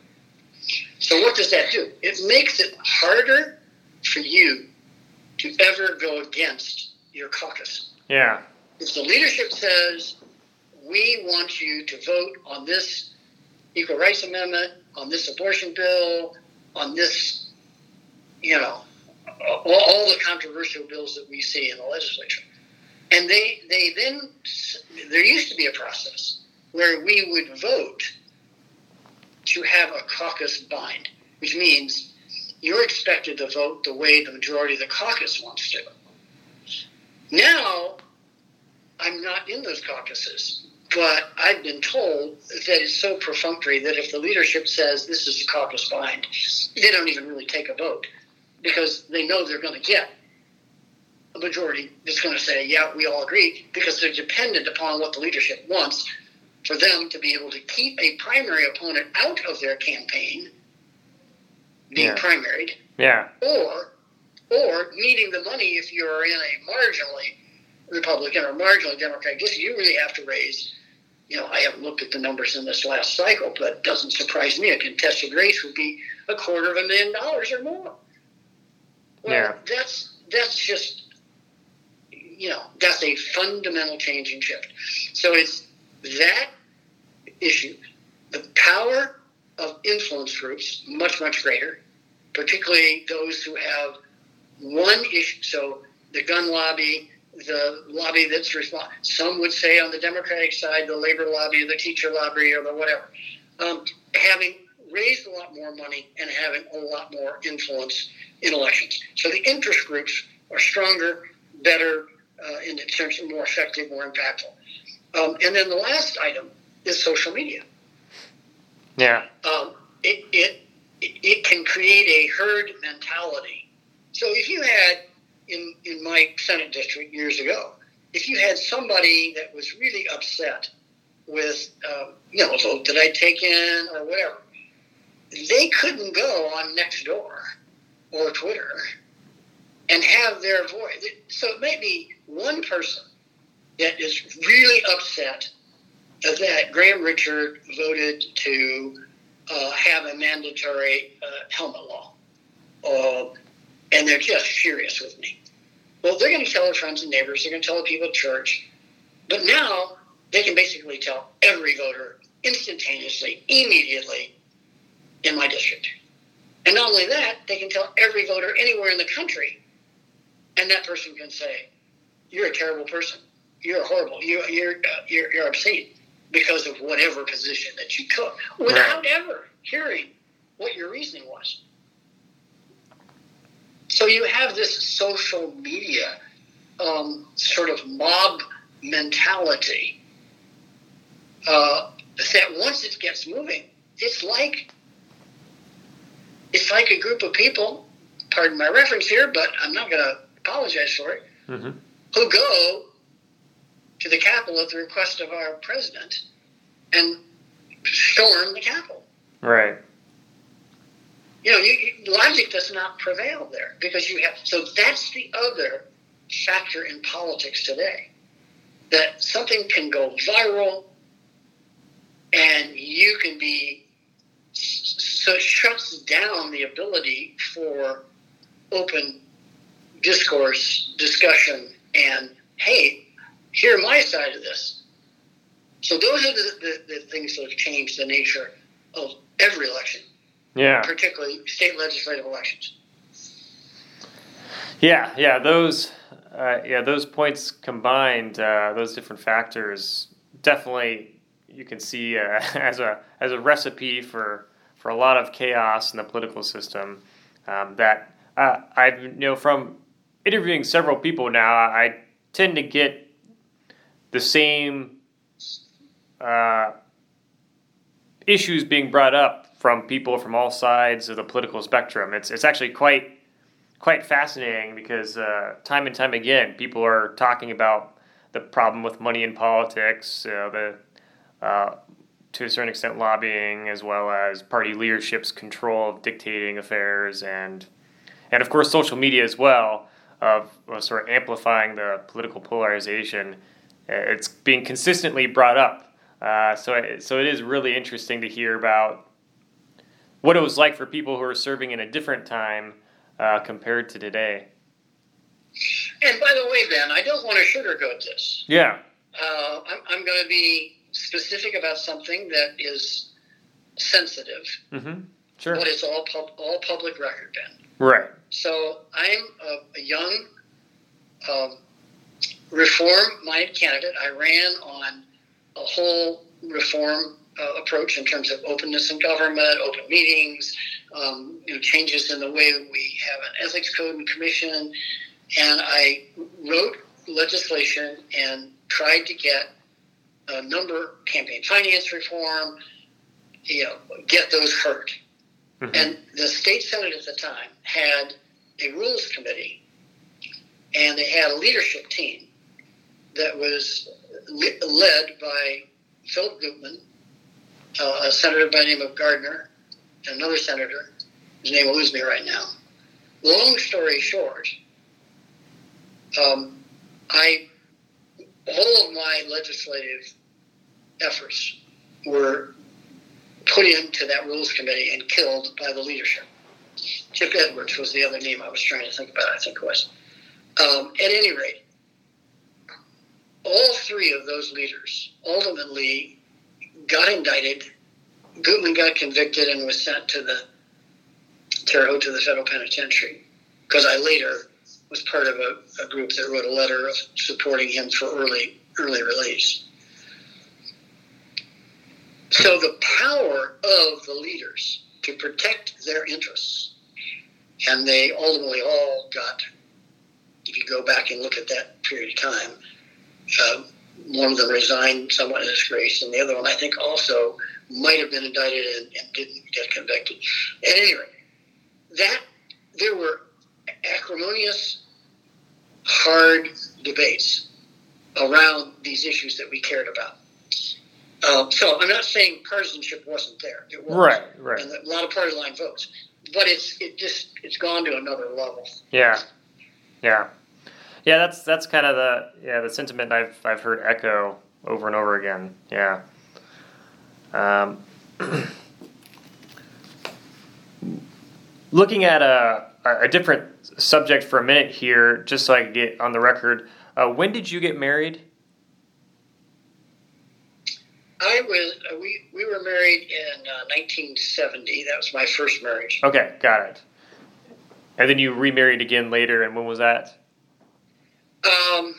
So what does that do? It makes it harder for you to ever go against your caucus. Yeah. If the leadership says, we want you to vote on this equal rights amendment, on this abortion bill, on this, you know, all, all the controversial bills that we see in the legislature. And they, they then, there used to be a process where we would vote to have a caucus bind, which means you're expected to vote the way the majority of the caucus wants to. Now, I'm not in those caucuses, but I've been told that it's so perfunctory that if the leadership says this is a caucus bind, they don't even really take a vote because they know they're going to get a majority that's going to say, yeah, we all agree, because they're dependent upon what the leadership wants for them to be able to keep a primary opponent out of their campaign, being Yeah. primaried, Yeah. or or needing the money if you're in a marginally Republican or marginally Democratic district, you really have to raise. You know, I haven't looked at the numbers in this last cycle, but it doesn't surprise me. A contested race would be a quarter of a million dollars or more. Well, Yeah. that's that's just you know that's a fundamental change and shift. So it's that issue, the power of influence groups, much much greater, particularly those who have one issue. So the gun lobby, the lobby that's responsible. Some would say on the Democratic side, the labor lobby, the teacher lobby, or the whatever. Um, having raised a lot more money and having a lot more influence in elections. So the interest groups are stronger, better, uh, in terms of more effective, more impactful. Um, and then the last item is social media Yeah. um, it, it it can create a herd mentality. So if you had in in my Senate district years ago, if you had somebody that was really upset with um, you know a vote that I'd taken or whatever, they couldn't go on Nextdoor or Twitter and have their voice. So it may be one person that is really upset that Graham Richard voted to uh, have a mandatory uh, helmet law, uh, and they're just furious with me. Well, they're going to tell their friends and neighbors. They're going to tell the people at church. But now they can basically tell every voter instantaneously, immediately in my district. And not only that, they can tell every voter anywhere in the country, and that person can say, "You're a terrible person. You're horrible. You're you're uh, you're, you're obscene." because of whatever position that you took without ever hearing what your reasoning was. So you have this social media um, sort of mob mentality uh, that once it gets moving, it's like it's like a group of people. Pardon my reference here, but I'm not going to apologize for it. Mm-hmm. Who go to the Capitol at the request of our president and storm the Capitol. Right. You know, you, you, logic does not prevail there because you have. So that's the other factor in politics today that something can go viral and you can be. So it shuts down the ability for open discourse, discussion, and hey, hear my side of this. So those are the, the, the things that have changed the nature of every election, Yeah. particularly state legislative elections. Yeah, yeah, those, uh, yeah, those points combined, uh, those different factors, definitely you can see uh, as a as a recipe for for a lot of chaos in the political system. Um, that uh, I you know from interviewing several people now, I tend to get the same uh, issues being brought up from people from all sides of the political spectrum. It's it's actually quite quite fascinating because uh, time and time again, people are talking about the problem with money in politics, uh, the uh, to a certain extent lobbying, as well as party leadership's control of dictating affairs, and and of course social media as well, of sort of amplifying the political polarization. Uh, It's being consistently brought up, uh, so it, so it is really interesting to hear about what it was like for people who are serving in a different time uh, compared to today. And by the way, Ben, I don't want to sugarcoat this. Yeah. Uh, I'm, I'm going to be specific about something that is sensitive, Mm-hmm. Sure. but it's all pub, all public record, Ben. Right. So I'm a, a young um, reform-minded candidate. I ran on a whole reform uh, approach in terms of openness in government, open meetings, um, you know, changes in the way we have an ethics code and commission. And I wrote legislation and tried to get a number campaign finance reform, you know, get those heard. Mhm. And the state senate at the time had a rules committee, and they had a leadership team that was le- led by Philip Gutman, uh, a senator by the name of Gardner, and another senator, whose name eludes me right now. Long story short, um, I all of my legislative efforts were put into that rules committee and killed by the leadership. Chip Edwards was the other name I was trying to think about, I think it was. Um, at any rate, all three of those leaders ultimately got indicted. Gutman got convicted and was sent to the Terre Haute to the federal penitentiary because I later was part of a, a group that wrote a letter supporting him for early early release. So the power of the leaders to protect their interests, and they ultimately all got, if you go back and look at that period of time, uh, one of them resigned somewhat in disgrace, and the other one I think also might have been indicted and, and didn't get convicted. At any rate, that there were acrimonious, hard debates around these issues that we cared about. Um, so I'm not saying partisanship wasn't there. It was, Right. Right. and a lot of party line votes, but it's it just it's gone to another level. Yeah. Yeah. Yeah. That's that's kind of the yeah the sentiment I've I've heard echo over and over again. Yeah. Um, looking at a a different subject for a minute here, just so I can get on the record. Uh, when did you get married? I was uh, we we were married in uh, 1970. That was my first marriage. Okay, got it. And then you remarried again later, and when was that? Um,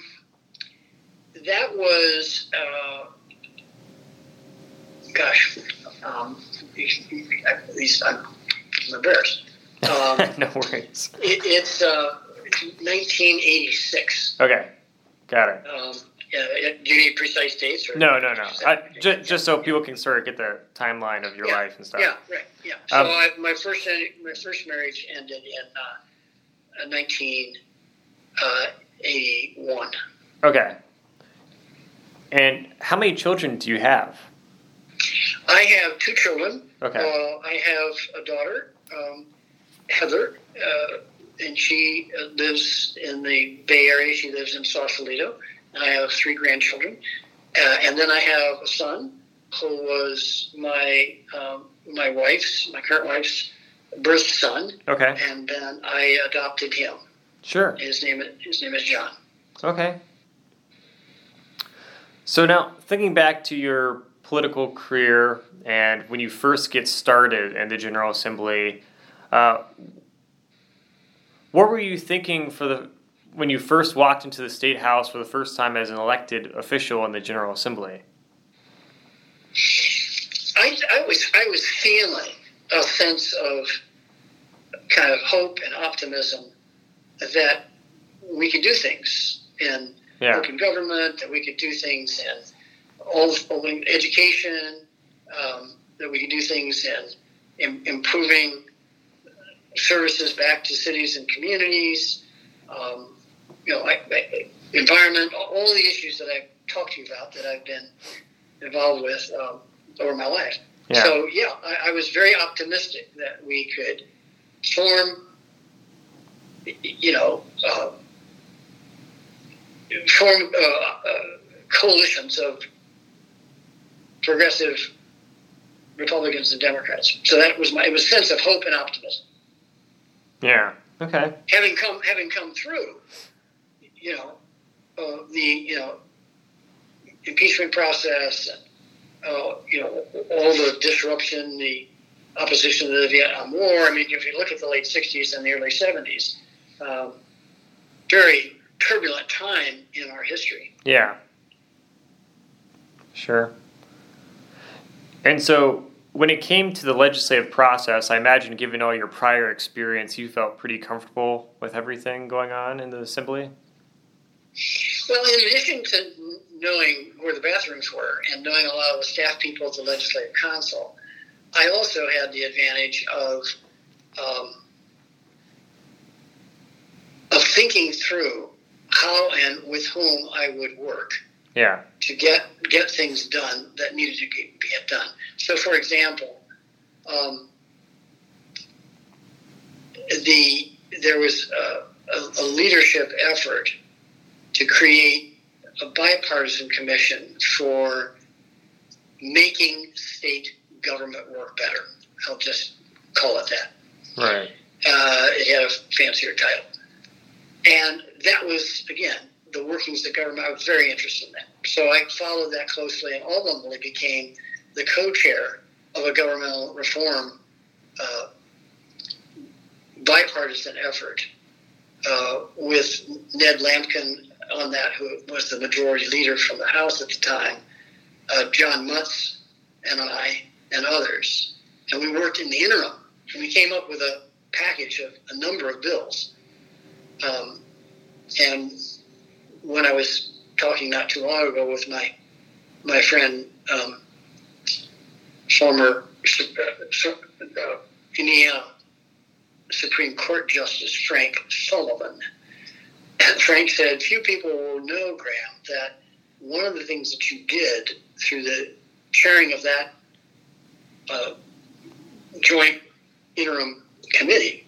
that was uh, gosh, um, at least I'm, embarrassed. Um, no worries. it, it's uh, 1986. Okay, got it. Um, do you need precise dates? Or No, no, no. I, just, just so people can sort of get the timeline of your Yeah, life and stuff. Yeah, right. Yeah. So Um, I, my first my first marriage ended in uh, 1981. Okay. And how many children do you have? I have two children. Okay. Uh, I have a daughter, um, Heather, uh, and she uh, lives in the Bay Area. She lives in Sausalito. I have three grandchildren, uh, and then I have a son who was my um, my wife's, my current wife's birth son, Okay. and then I adopted him. Sure. His name his name is John. Okay. So now, thinking back to your political career and when you first get started in the General Assembly, uh, what were you thinking for the when you first walked into the state house for the first time as an elected official in the General Assembly? I, I was I was feeling a sense of kind of hope and optimism that we could do things in yeah. open government, that we could do things in all education, um, that we could do things in, in, improving services back to cities and communities, um, you know, I, I, environment, all the issues that I've talked to you about that I've been involved with um, over my life. Yeah. So yeah, I, I was very optimistic that we could form, you know, uh, form uh, uh, coalitions of progressive Republicans and Democrats. So that was my it was sense of hope and optimism. Yeah. Okay. Having come having come through, you know, uh, the you know impeachment process and uh, you know all the disruption, the opposition to the Vietnam War. I mean, if you look at the late '60s and the early '70s, um, very turbulent time in our history. Yeah. Sure. And so, when it came to the legislative process, I imagine, given all your prior experience, you felt pretty comfortable with everything going on in the assembly. Well, in addition to knowing where the bathrooms were and knowing a lot of the staff people at the legislative council, I also had the advantage of um, of thinking through how and with whom I would work. Yeah. To get get things done that needed to get done. So, for example, um, the there was a, a, a leadership effort to create a bipartisan commission for making state government work better. I'll just call it that. Right. Uh, it had a fancier title. And that was, again, the workings of government. I was very interested in that. So I followed that closely and ultimately became the co chair of a governmental reform uh, bipartisan effort uh, with Ned Lamkin on that, who was the majority leader from the House at the time, uh, John Mutz and I and others. And we worked in the interim, and we came up with a package of a number of bills. Um, and when I was talking not too long ago with my my friend, um, former uh, uh, Indiana Supreme Court Justice Frank Sullivan, Frank said, few people will know, Graham, that one of the things that you did through the chairing of that uh, joint interim committee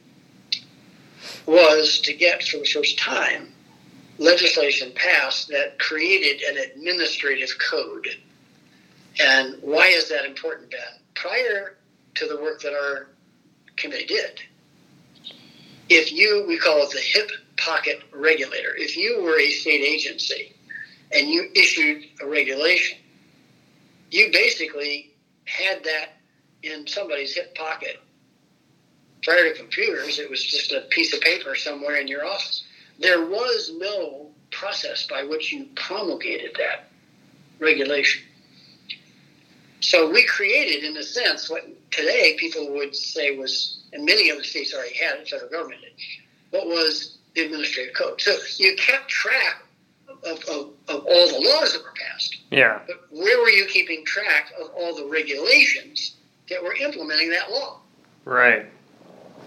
was to get, for the first time, legislation passed that created an administrative code. And why is that important, Ben? Prior to the work that our committee did, if you, we call it the hip pocket regulator. If you were a state agency and you issued a regulation, you basically had that in somebody's hip pocket. Prior to computers, it was just a piece of paper somewhere in your office. There was no process by which you promulgated that regulation. So we created, in a sense, what today people would say was, and many other states already had it, federal government what was the administrative code. So you kept track of, of, of all the laws that were passed. Yeah. But where were you keeping track of all the regulations that were implementing that law? Right.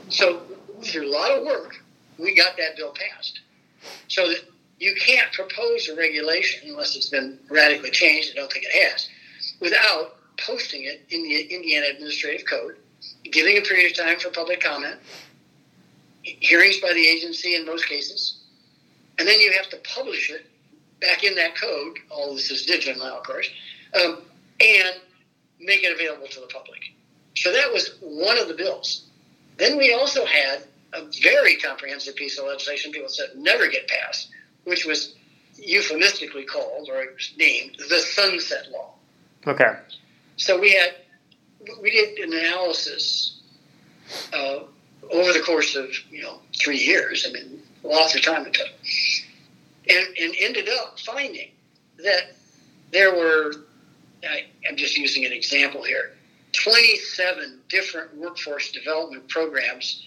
So through a lot of work, we got that bill passed. So that you can't propose a regulation unless it's been radically changed. I don't think it has, without posting it in the Indiana Administrative Code, giving a period of time for public comment, hearings by the agency in most cases, and then you have to publish it back in that code. All this is digital now, of course, um, and make it available to the public. So that was one of the bills. Then we also had a very comprehensive piece of legislation people said never get passed, which was euphemistically called or named the Sunset Law. Okay. So we had we did an analysis uh, over the course of you know three years. I mean, lots of time ago, and, and ended up finding that there were. I, I'm just using an example here. 27 different workforce development programs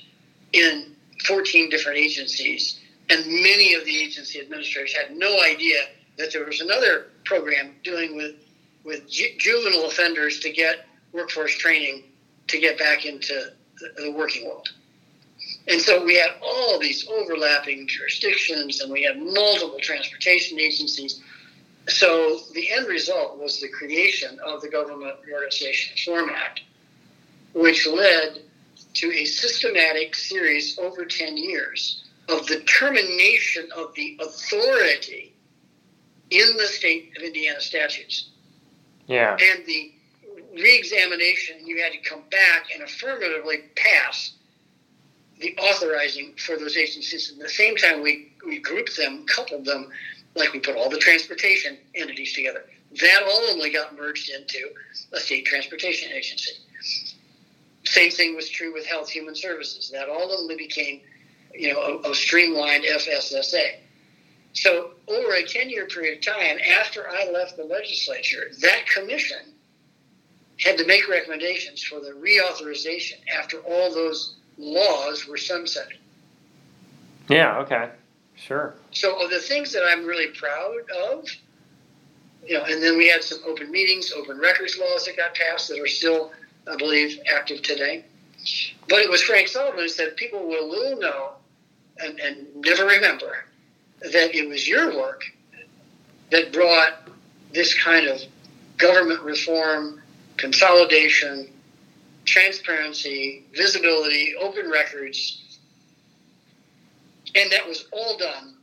in 14 different agencies, and many of the agency administrators had no idea that there was another program dealing with with ju- juvenile offenders to get workforce training to get back into the, the working world. And so we had all these overlapping jurisdictions, and we had multiple transportation agencies. So the end result was the creation of the Government Reorganization Reform Act, which led to a systematic series over 10 years of the termination of the authority in the state of Indiana statutes. Yeah. And the reexamination, you had to come back and affirmatively pass the authorizing for those agencies. At the same time, we, we grouped them, coupled them, like we put all the transportation entities together. That ultimately got merged into a state transportation agency. Same thing was true with Health Human Services. That ultimately became, you know, a, a streamlined FSSA. So over a 10-year period of time, after I left the legislature, that commission had to make recommendations for the reauthorization after all those laws were sunsetted. Yeah, okay. Sure. So of the things that I'm really proud of, you know, and then we had some open meetings, open records laws that got passed that are still, I believe, active today. But it was Frank Sullivan who said people will little know and, and never remember that it was your work that brought this kind of government reform, consolidation, transparency, visibility, open records, and that was all done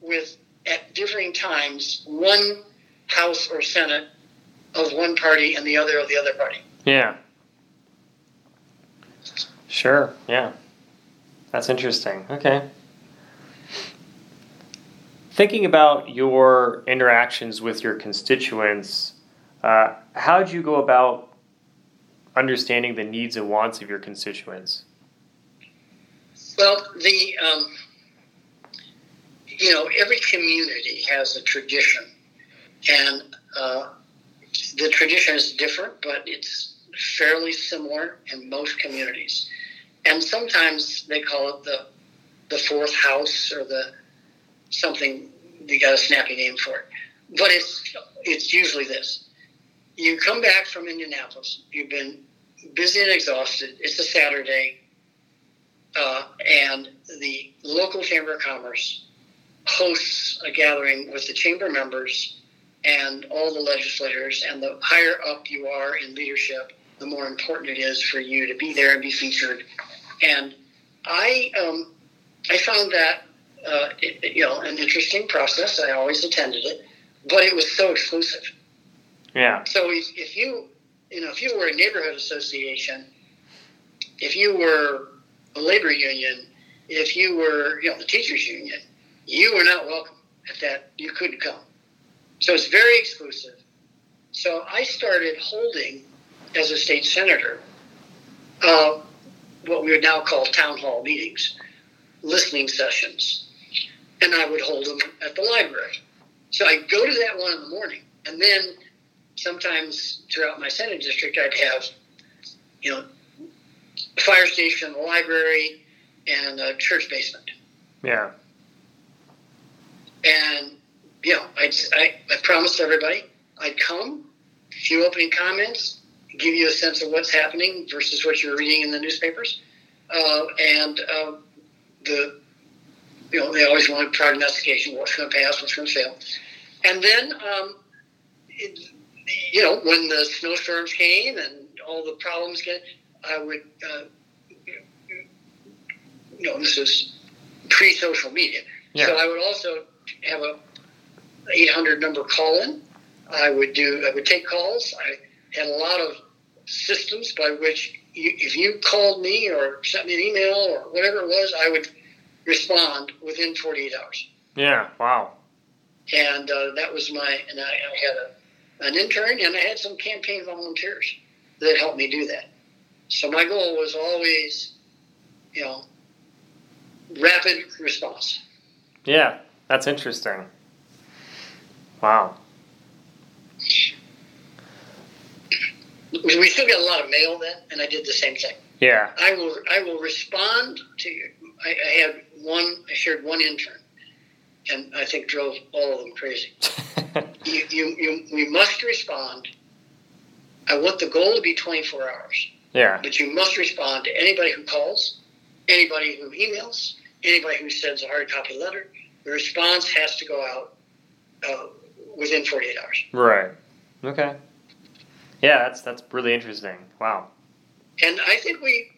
with, at differing times, one House or Senate of one party and the other of the other party. Yeah. Sure. Yeah. That's interesting. Okay. Thinking about your interactions with your constituents, uh, how did you go about understanding the needs and wants of your constituents? Well, the um, you know every community has a tradition, and uh, the tradition is different, but it's fairly similar in most communities. And sometimes they call it the the fourth house or the something. They got a snappy name for it, but it's it's usually this. You come back from Indianapolis. You've been busy and exhausted. It's a Saturday, uh, and the local chamber of commerce hosts a gathering with the chamber members and all the legislators. And the higher up you are in leadership, the more important it is for you to be there and be featured. And I um, I found that uh, it, you know an interesting process. I always attended it, but it was so exclusive. Yeah. So if, if you you know if you were a neighborhood association, if you were a labor union, if you were you know the teachers union, you were not welcome at that. You couldn't come. So it's very exclusive. So I started holding as a state senator uh, what we would now call town hall meetings, listening sessions, and I would hold them at the library. So I'd go to that one in the morning, and then sometimes throughout my Senate district, I'd have, you know, a fire station, a library, and a church basement. Yeah. And, you know, I'd, I, I promised everybody I'd come, a few opening comments, give you a sense of what's happening versus what you're reading in the newspapers. Uh, and uh, the, you know, they always wanted prognostication, what's going to pass, what's going to fail. And then, um, it, you know, when the snowstorms came and all the problems came, I would, uh, you know, this is pre-social media. Yeah. So I would also have a 800 number call in. I would do. I would take calls. I had a lot of systems by which, you, if you called me or sent me an email or whatever it was, I would respond within 48 hours. Yeah. Wow. and uh, that was my. And I, I had a, an intern, and I had some campaign volunteers that helped me do that. So my goal was always, you know, rapid response. Yeah, that's interesting. Wow. We still got a lot of mail then, and I did the same thing. Yeah. I will. I will respond to you. I, I had one. I shared one intern, and I think drove all of them crazy. you, you, you, we must respond. I want the goal to be 24 hours. Yeah. But you must respond to anybody who calls, anybody who emails, anybody who sends a hard copy letter. The response has to go out uh, within 48 hours. Right. Okay. Yeah, that's that's really interesting. Wow. And I think we,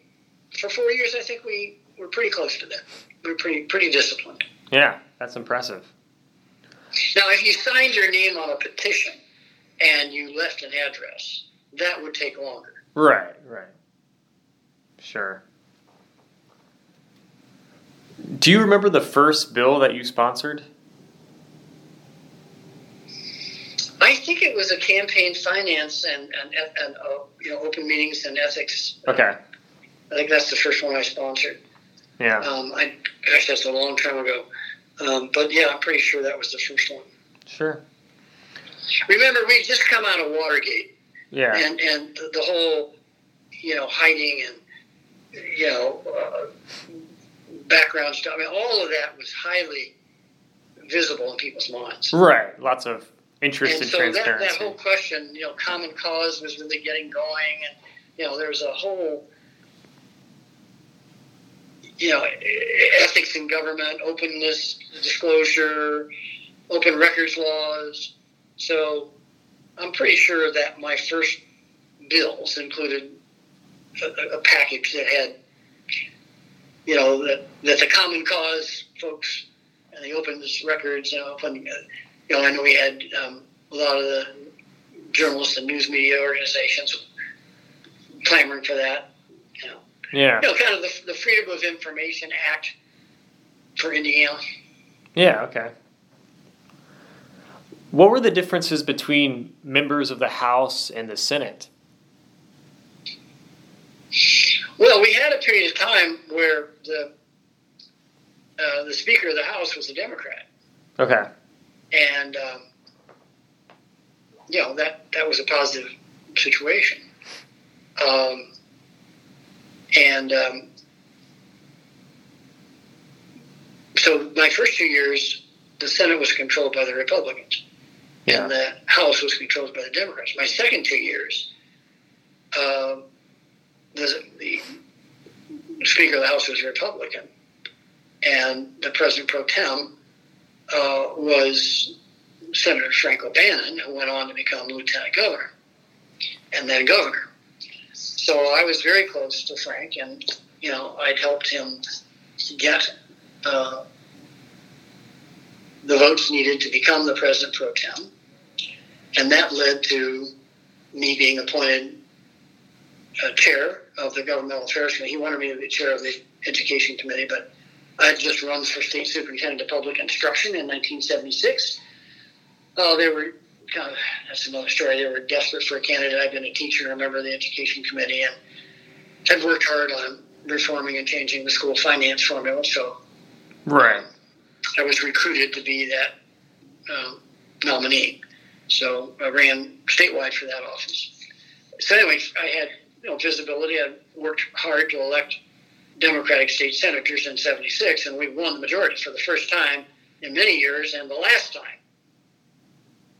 for four years, I think we were pretty close to that. We were pretty pretty disciplined. Yeah, that's impressive. Now, if you signed your name on a petition and you left an address, that would take longer. Right, right. Sure. Do you remember the first bill that you sponsored? I think it was a campaign finance and and, and uh, you know open meetings and ethics. Okay. I think that's the first one I sponsored. Yeah. Um, I gosh, that's a long time ago. Um, but yeah, I'm pretty sure that was the first one. Sure. Remember, we just come out of Watergate, Yeah. and and the, the whole, you know, hiding and you know, uh, background stuff. I mean, all of that was highly visible in people's minds. Right. Lots of interest and in so that, transparency. that whole question, you know, common cause was really getting going, and you know, there's a whole, you know, ethics in government, openness, disclosure, open records laws. So, I'm pretty sure that my first bills included a, a package that had, you know, that that the common cause folks and the openness records, you know, open, you know, I know we had um, a lot of the journalists and news media organizations clamoring for that. Yeah. you know kind of the, the Freedom of Information Act for Indiana. Yeah, okay. What were the differences between members of the House and the Senate? Well, we had a period of time where the uh, the Speaker of the House was a Democrat, Okay. and um, you know that that was a positive situation. Um, and um, so my first two years, the Senate was controlled by the Republicans, Yeah. and the House was controlled by the Democrats. My second two years, uh, the, the Speaker of the House was a Republican, and the President pro tem uh, was Senator Frank O'Bannon, who went on to become Lieutenant Governor and then Governor. So I was very close to Frank, and you know I'd helped him get uh, the votes needed to become the President pro tem, and that led to me being appointed chair of the Governmental Affairs Committee. He wanted me to be chair of the Education Committee, but I had just run for state superintendent of public instruction in 1976. Uh, they were of, that's another story. They were desperate for a candidate. I've been a teacher, and a member of the education committee, and I'd worked hard on reforming and changing the school finance formula. So Right. I was recruited to be that um, nominee. So I ran statewide for that office. So anyway, I had you know visibility. I worked hard to elect Democratic state senators in '76, and we won the majority for the first time in many years, and the last time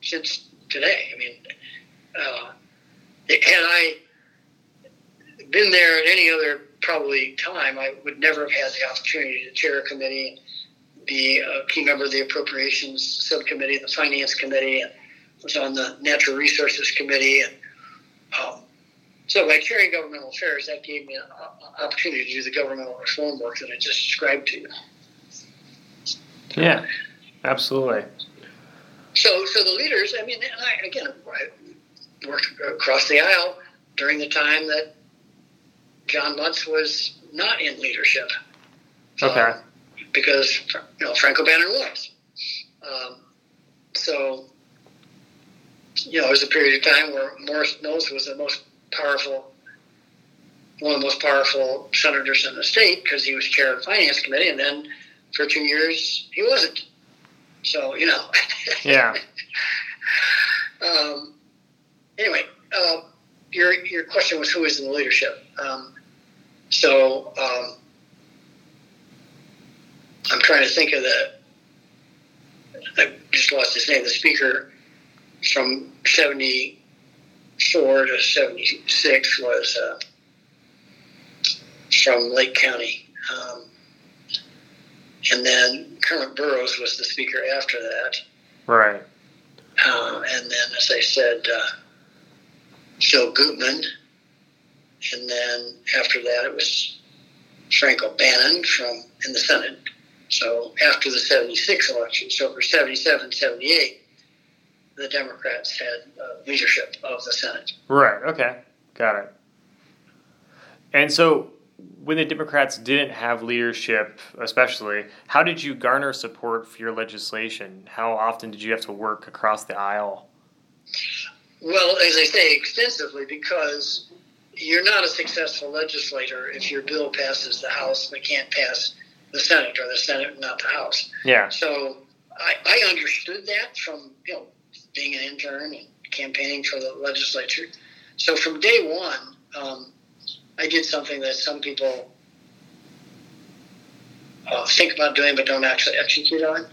since today. I mean, uh, had I been there at any other probably time, I would never have had the opportunity to chair a committee, be a key member of the appropriations subcommittee, the finance committee, and was on the natural resources committee, and um, so by chairing governmental affairs, that gave me an opportunity to do the governmental reform work that I just described to you. Yeah. Absolutely. So, so the leaders, I mean, and I, again, I worked across the aisle during the time that John Mutz was not in leadership. Okay. Um, because, you know, Frank O'Bannon was. Um, so, you know, it was a period of time where Morris Mills was the most powerful, one of the most powerful senators in the state because he was chair of the finance committee, and then for two years he wasn't. So you know. Yeah. um, anyway, uh, your your question was who is in the leadership. Um, so um, I'm trying to think of the. I just lost his name. The speaker from '74 to '76 was uh, from Lake County, um, and then Kermit Burrous was the speaker after that. Right. Uh, and then, as I said, uh, Phil Gutman. And then after that, it was Frank O'Bannon from in the Senate. So after the 76 election, so for 77, 78, the Democrats had uh, leadership of the Senate. Right. Okay. Got it. And so when the Democrats didn't have leadership, especially, how did you garner support for your legislation? How often did you have to work across the aisle? Well, as I say, extensively, because you're not a successful legislator if your bill passes the House but can't pass the Senate, or the Senate not the House. Yeah. So I, I understood that from you know being an intern and campaigning for the legislature. So from day one, um, I did something that some people uh, think about doing but don't actually execute on,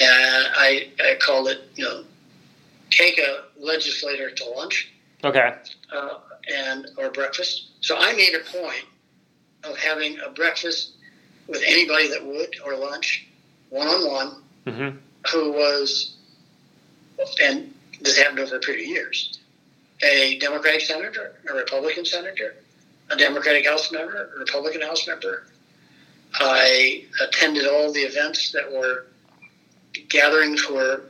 and I, I called it you know take a legislator to lunch Okay. uh, and or breakfast. So I made a point of having a breakfast with anybody that would or lunch, one on one, who was, and this happened over a period of years, a Democratic senator, a Republican senator, a Democratic House member, a Republican House member. I attended all the events that were gatherings where,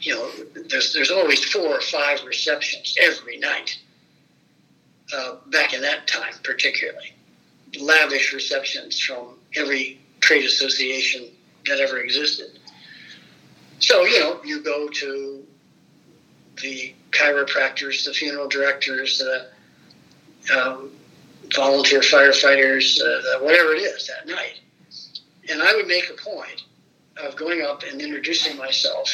you know, there's, there's always four or five receptions every night. Uh, back in that time, particularly, lavish receptions from every trade association that ever existed. So, you know, you go to the chiropractors, the funeral directors, the um, volunteer firefighters, uh, whatever it is that night. And I would make a point of going up and introducing myself.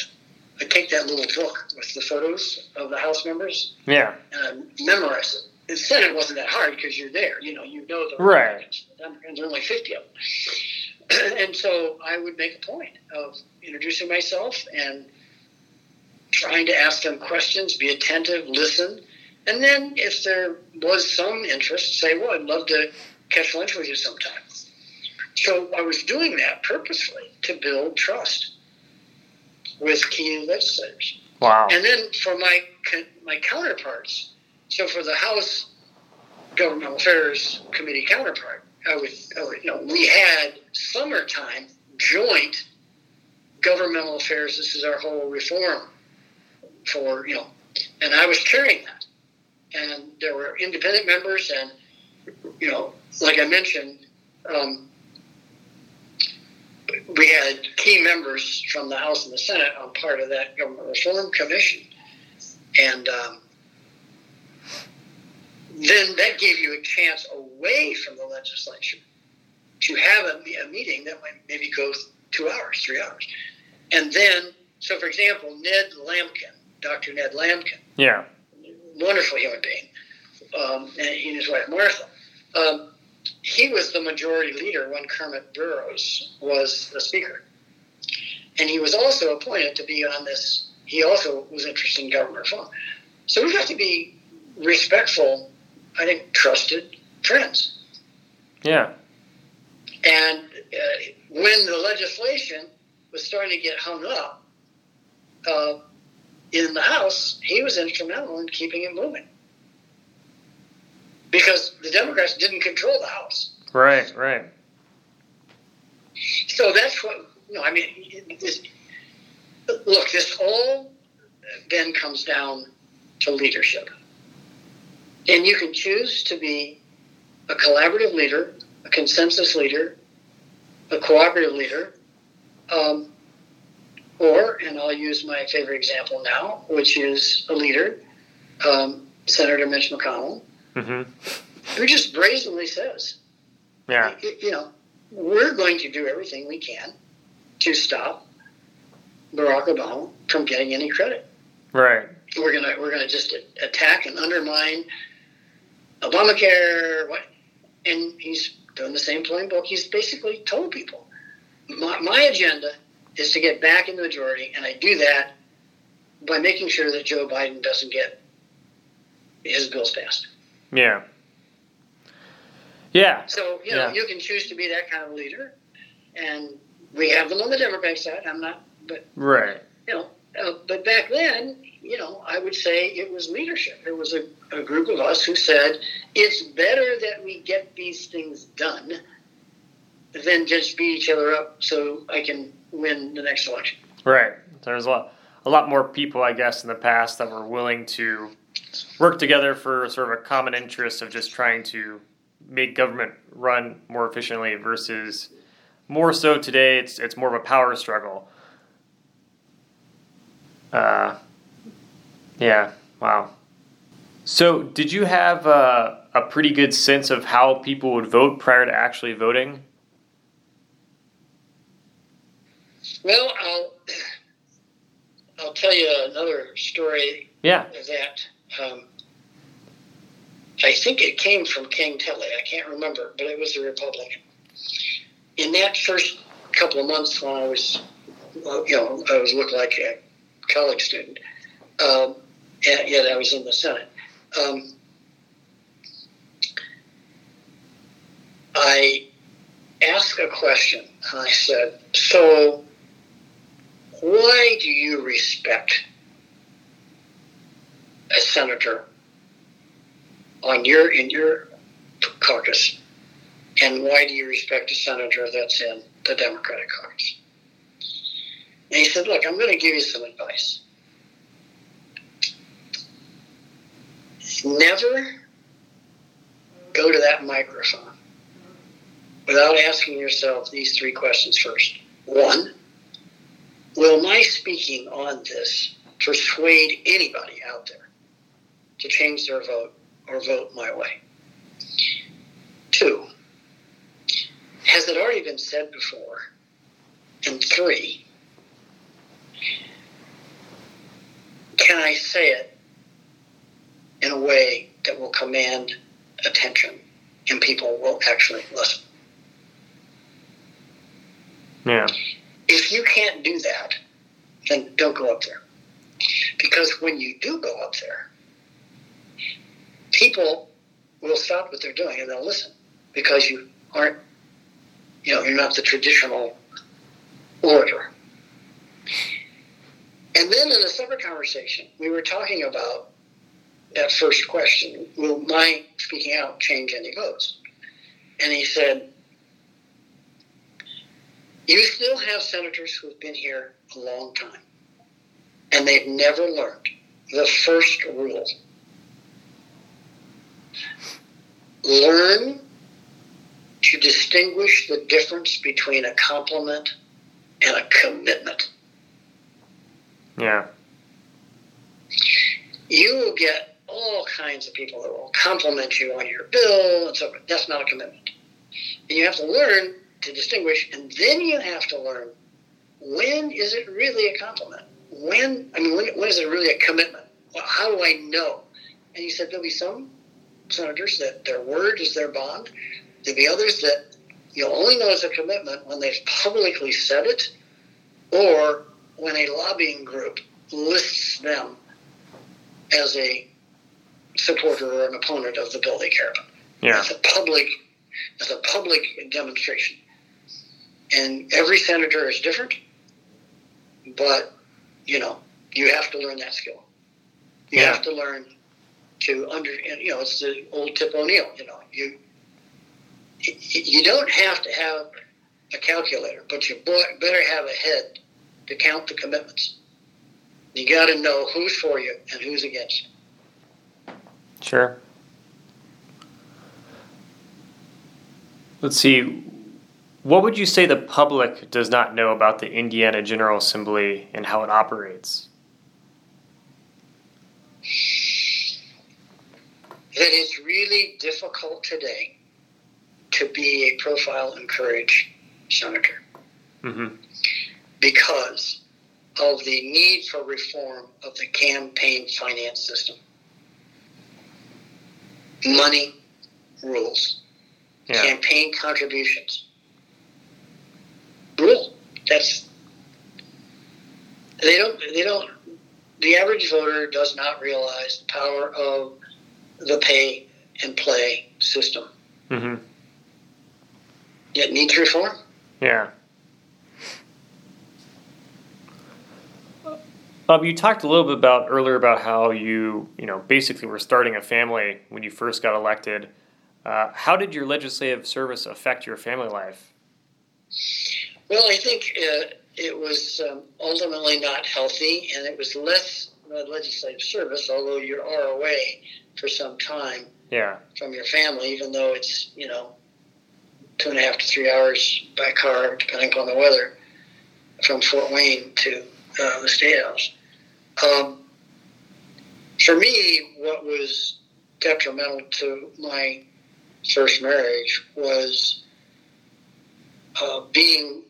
I take that little book with the photos of the House members Yeah. and I memorize it. The Senate wasn't that hard because you're there. You know, you know the Right. The there are only 50 of them. and so I would make a point of introducing myself and trying to ask them questions, be attentive, listen. And then if there was some interest, say, well, I'd love to catch lunch with you sometime. So I was doing that purposely to build trust with key legislators. Wow. And then for my my counterparts, so for the House Governmental Affairs Committee counterpart, I would, I would you know, we had summertime joint governmental affairs. This is our whole reform for you know, and I was chairing that, and there were independent members, and you know, like I mentioned. Um, we had key members from the House and the Senate on part of that government reform commission, and um, then that gave you a chance away from the legislature to have a, a meeting that might maybe go two hours, three hours, and then so for example, Ned Lampkin, Dr. Ned Lampkin, yeah. Wonderful human being, um, and he and his wife Martha. Um, he was the majority leader when Kermit Burrous was the speaker. And he was also appointed to be on this, he also was interested in government reform. So we have to be respectful, I think, trusted friends. Yeah. And uh, when the legislation was starting to get hung up uh, in the House, he was instrumental in keeping it moving. Because the Democrats didn't control the House. Right. Right. So that's what, you know, I mean, this, look, this all then comes down to leadership. And you can choose to be a collaborative leader, a consensus leader, a cooperative leader, um, or, and I'll use my favorite example now, which is a leader, um, Senator Mitch McConnell, mm-hmm. who just brazenly says, "Yeah, you know, we're going to do everything we can to stop Barack Obama from getting any credit. Right. We're gonna we're gonna just attack and undermine Obamacare. What? And he's doing the same plain book. He's basically told people, my, my agenda is to get back in the majority, and I do that by making sure that Joe Biden doesn't get his bills passed. Yeah. Yeah. So you know yeah. you can choose to be that kind of leader, and we have them on the Democratic side. I'm not, but right. You know, uh, but back then, you know, I would say it was leadership. It was a, a group of us who said it's better that we get these things done than just beat each other up so I can win the next election. Right. There's a lot, a lot more people, I guess, in the past that were willing to work together for sort of a common interest of just trying to make government run more efficiently versus more so today it's it's more of a power struggle. Uh, yeah. Wow. So, did you have a, a pretty good sense of how people would vote prior to actually voting? Well, I'll I'll tell you another story. Yeah. That um, I think it came from King Tully. I can't remember, but it was a Republican. In that first couple of months when I was, you know, I was looking like a college student, um, and yet I was in the Senate. Um, I asked a question, and I said, "So, why do you respect a senator on your in your caucus, and why do you respect a senator that's in the Democratic caucus?" And he said, "Look, I'm going to give you some advice. Never go to that microphone without asking yourself these three questions first. One, will my speaking on this persuade anybody out there to change their vote or vote my way? Two, has it already been said before? And three, can I say it in a way that will command attention and people will actually listen. Yeah. If you can't do that, then don't go up there. Because when you do go up there, people will stop what they're doing and they'll listen because you aren't, you know, you're not the traditional orator. And then in a separate conversation, we were talking about that first question Will my speaking out change any votes? And he said, You still have senators who have been here a long time, and they've never learned the first rule. Learn to distinguish the difference between a compliment and a commitment. Yeah. You will get all kinds of people that will compliment you on your bill and so forth. That's not a commitment. And you have to learn to distinguish, and then you have to learn when is it really a compliment? When I mean, when, when is it really a commitment? Well, how do I know? And he said there'll be some senators that their word is their bond. There'll be others that you'll only know it's a commitment when they've publicly said it, or when a lobbying group lists them as a supporter or an opponent of the bill they care about. Yeah. It's a public, it's a public demonstration, and every senator is different. But you know, you have to learn that skill. You yeah. have to learn to under, you know, it's the old Tip O'Neill. You know, you you don't have to have a calculator, but you better have a head to count the commitments. You got to know who's for you and who's against you. Sure. Let's see. What would you say the public does not know about the Indiana General Assembly and how it operates? That it's really difficult today to be a profile and courage senator Mm-hmm. because of the need for reform of the campaign finance system. Money rules, Yeah. campaign contributions. That's they don't they don't the average voter does not realize the power of the pay and play system. Mm-hmm. It needs reform. Yeah. Bob, you talked a little bit about earlier about how you, you know, basically were starting a family when you first got elected. Uh, how did your legislative service affect your family life? Well, I think uh, it was um, ultimately not healthy, and it was less legislative service, although you are away for some time Yeah. from your family, even though it's, you know, two and a half to three hours by car, depending upon the weather, from Fort Wayne to uh, the State House. Um, for me, what was detrimental to my first marriage was uh, being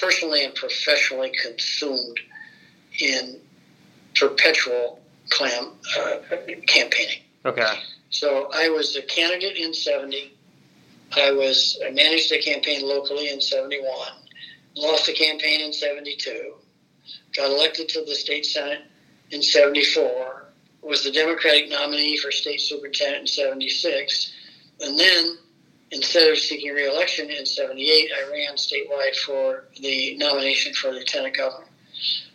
personally and professionally consumed in perpetual clam uh, campaigning. Okay. So I was a candidate in 70. I was I managed a campaign locally in 71. Lost the campaign in 72. Got elected to the state senate in 74. Was the Democratic nominee for state superintendent in 76. And then instead of seeking re-election in 78, I ran statewide for the nomination for lieutenant governor.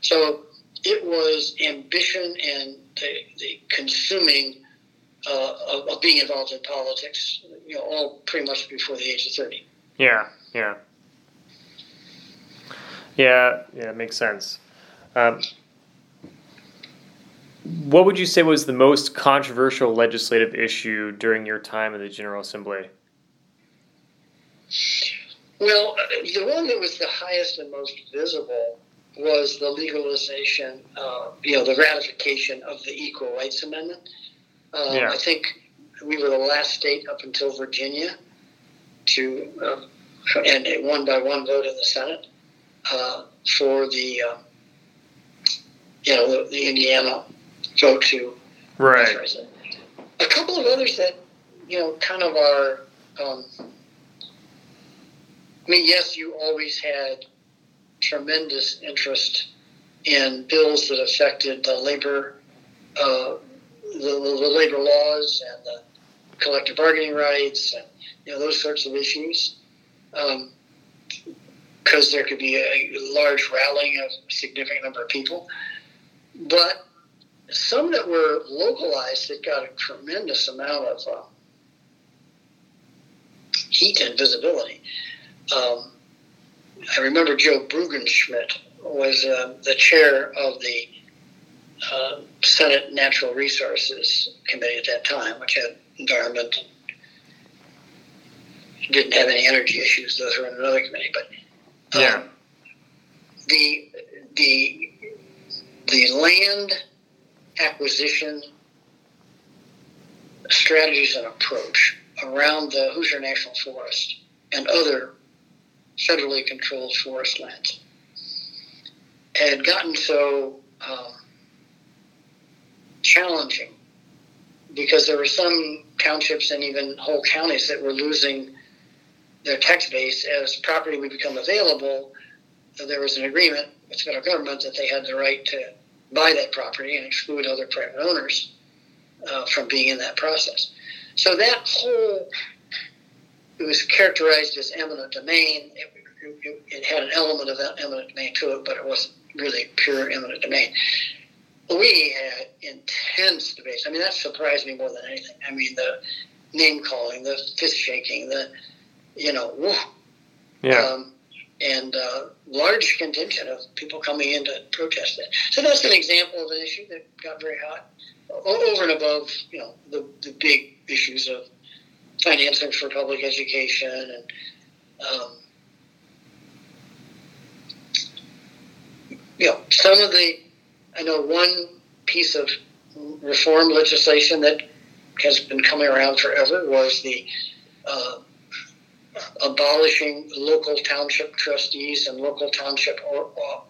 So it was ambition and the, the consuming uh, of, of being involved in politics, you know, all pretty much before the age of 30. Yeah. Yeah. Yeah. Yeah. Makes sense. Um, what would you say was the most controversial legislative issue during your time in the General Assembly? Well, uh, the one that was the highest and most visible was the legalization, uh, you know, the ratification of the Equal Rights Amendment. Uh, Yeah. I think we were the last state up until Virginia to, uh, and it won by one vote in the Senate uh, for the, uh, you know, the, the Indiana vote to Right. A couple of others that, you know, kind of are. Um, I mean, yes, you always had tremendous interest in bills that affected the labor, uh, the, the labor laws and the collective bargaining rights, and you know those sorts of issues, because there could be a large rallying of a significant number of people. But some that were localized that got a tremendous amount of uh, heat and visibility. Um, I remember Joe Brugenschmidt was uh, the chair of the uh, Senate Natural Resources Committee at that time, which had environment didn't have any energy issues. Those were in another committee, but um, Yeah. the the the land acquisition strategies and approach around the Hoosier National Forest and other federally controlled forest lands had gotten so um, challenging because there were some townships and even whole counties that were losing their tax base as property would become available. There was an agreement with the federal government that they had the right to buy that property and exclude other private owners uh, from being in that process. So that whole it was characterized as eminent domain. It, it, it had an element of eminent domain to it, but it wasn't really pure eminent domain. We had intense debates. I mean, that surprised me more than anything. I mean, the name calling, the fist shaking, the you know, woo, Yeah. um, and uh, large contingent of people coming in to protest that. So that's an example of an issue that got very hot, over and above you know the, the big issues of financing for public education and um, you know, some of the, I know one piece of reform legislation that has been coming around forever was the uh, abolishing local township trustees and local township or, or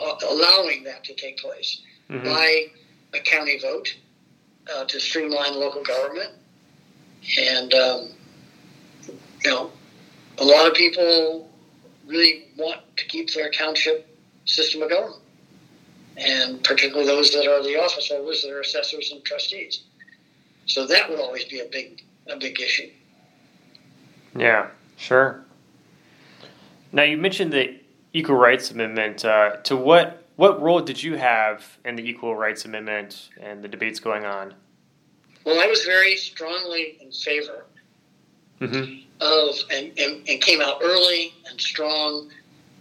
uh, allowing that to take place mm-hmm. by a county vote uh, to streamline local government. And, um, you know, a lot of people really want to keep their township system of government, and particularly those that are the office holders that are assessors and trustees. So that would always be a big a big issue. Yeah, sure. Now you mentioned the Equal Rights Amendment. Uh, to what what role did you have in the Equal Rights Amendment and the debates going on? Well, I was very strongly in favor mm-hmm. of and, and, and came out early and strong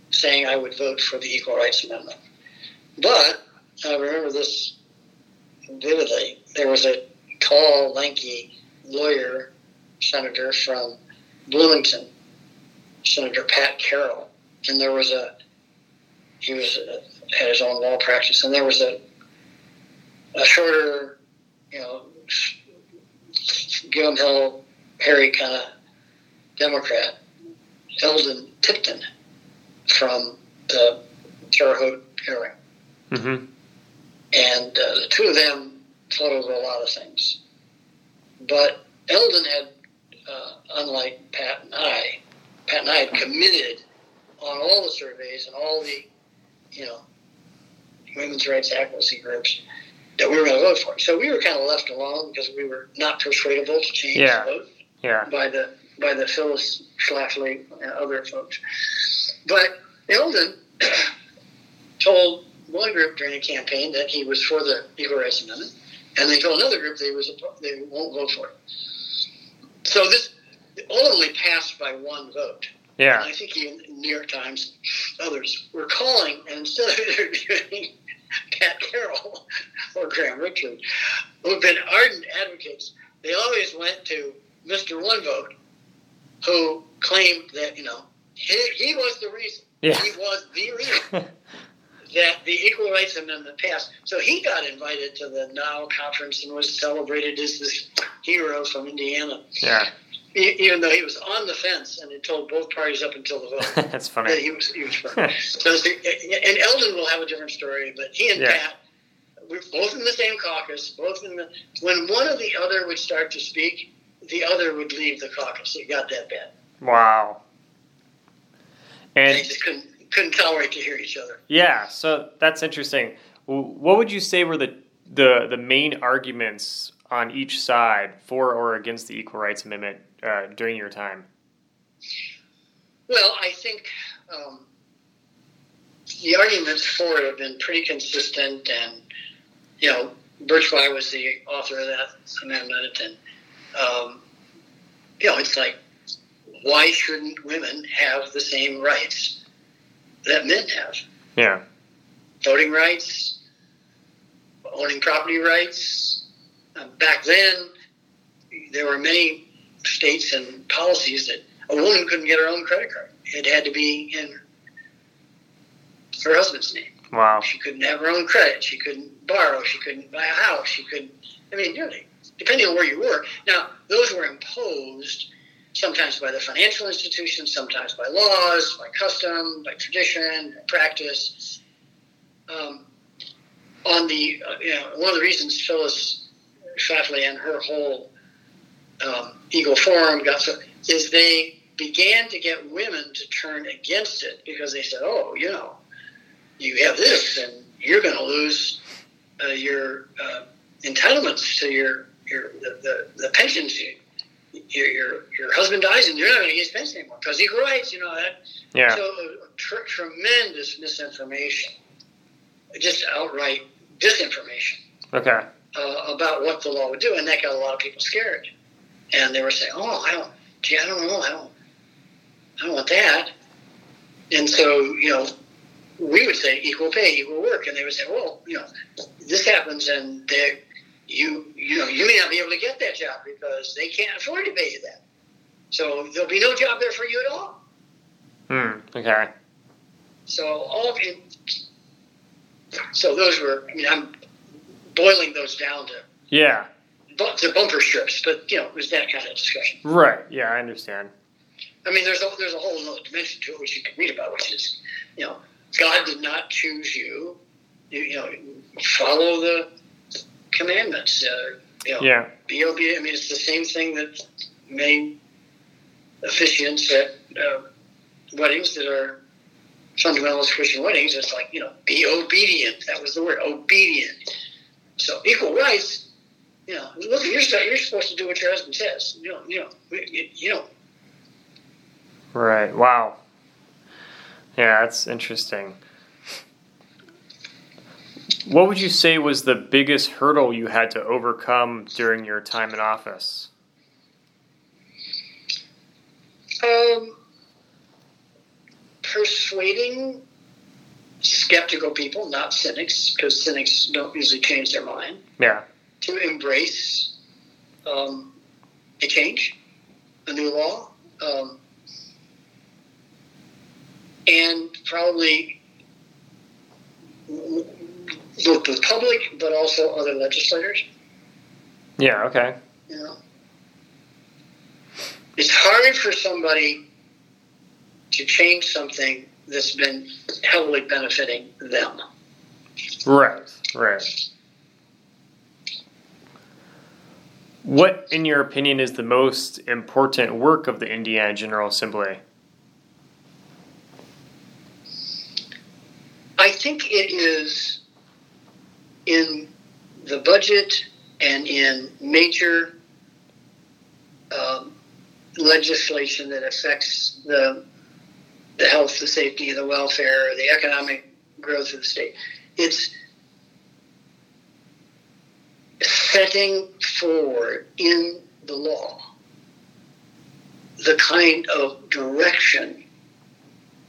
saying I would vote for the Equal Rights Amendment. But I remember this vividly. There was a tall, lanky lawyer, senator from Bloomington, Senator Pat Carroll, and there was a he was had his own law practice, and there was a a shorter, you know, Gilliam Hill, Harry kind of Democrat, Eldon Tipton, from the Terre Haute area. Mm-hmm. And uh, the two of them over a lot of things. But Eldon had, uh, unlike Pat and I, Pat and I had committed on all the surveys and all the, you know, women's rights advocacy groups that we were going to vote for. So we were kind of left alone because we were not persuadable to change yeah. the vote yeah. by the by the Phyllis Schlafly and other folks. But Eldon told one group during the campaign that he was for the Equal Rights Amendment, and they told another group they was they won't vote for it. So this ultimately passed by one vote. Yeah, and I think even New York Times, others were calling, and instead of interviewing Pat Carroll or Graham Richard, who've been ardent advocates, they always went to Mr. One Vote, who claimed that you know he, he was the reason yeah. He was the reason that the Equal Rights Amendment passed. So he got invited to the NOW conference and was celebrated as this hero from Indiana. Yeah. Even though he was on the fence and had told both parties up until the vote. That's funny. That he was, he was so, and Eldon will have a different story, but he and yeah. Pat, we're both in the same caucus, both in the. When one of the other would start to speak, the other would leave the caucus. It got that bad. Wow. And they just couldn't couldn't tolerate to hear each other. Yeah, so that's interesting. What would you say were the the the main arguments on each side for or against the Equal Rights Amendment uh, during your time? Well, I think um, the arguments for it have been pretty consistent, and you know, Birch Bayh was the author of that amendment, and um, you know, it's like why shouldn't women have the same rights that men have? Yeah. Voting rights, owning property rights. Uh, back then, there were many states and policies that a woman couldn't get her own credit card. It had to be in her husband's name. Wow. She couldn't have her own credit. She couldn't borrow. She couldn't buy a house. She couldn't. I mean, really, depending on where you were. Now, those were imposed sometimes by the financial institutions, sometimes by laws, by custom, by tradition, practice. Um, on the, uh, you know, one of the reasons Phyllis Schlafly and her whole um, Eagle Forum got so is they began to get women to turn against it because they said, oh, you know, you have this and you're going to lose uh, your uh, entitlements to your, your the, the, the pensions you, your, your, your husband dies and you're not going to get his pension anymore because equal rights, you know that. Yeah. So uh, tr- tremendous misinformation, just outright disinformation. Okay. Uh, about what the law would do, and that got a lot of people scared. And they were saying, "Oh, I don't, gee, I don't know, I don't, I don't want that." And so, you know, we would say equal pay, equal work, and they would say, "Well, you know, this happens, and they you you know you may not be able to get that job because they can't afford to pay you that. So there'll be no job there for you at all. Hmm. Okay. So all of it. So those were. I mean, I'm boiling those down to Yeah. To bumper strips, but you know, it was that kind of discussion. Right. Yeah, I understand. I mean, there's a, there's a whole other dimension to it which you can read about, which is, you know, God did not choose you. You, you know, follow the commandments. Uh, you know, Yeah. be obedient. I mean, it's the same thing that many officiants at uh, weddings that are fundamentalist Christian weddings. It's like you know, be obedient. That was the word, obedient. So equal rights. You know, look, you're you're supposed to do what your husband says. You know, you know, you, you know. Right. Wow. Yeah, that's interesting. What would you say was the biggest hurdle you had to overcome during your time in office? Um, persuading skeptical people, not cynics, because cynics don't usually change their mind, Yeah. To embrace um, a change, a new law, um, and probably both the public, but also other legislators. Yeah. Okay. You know, it's hard for somebody to change something that's been heavily benefiting them. Right. Right. What, in your opinion, is the most important work of the Indiana General Assembly? I think it is in the budget and in major um, legislation that affects the the health, the safety, the welfare, the economic growth of the state. It's setting forward in the law the kind of direction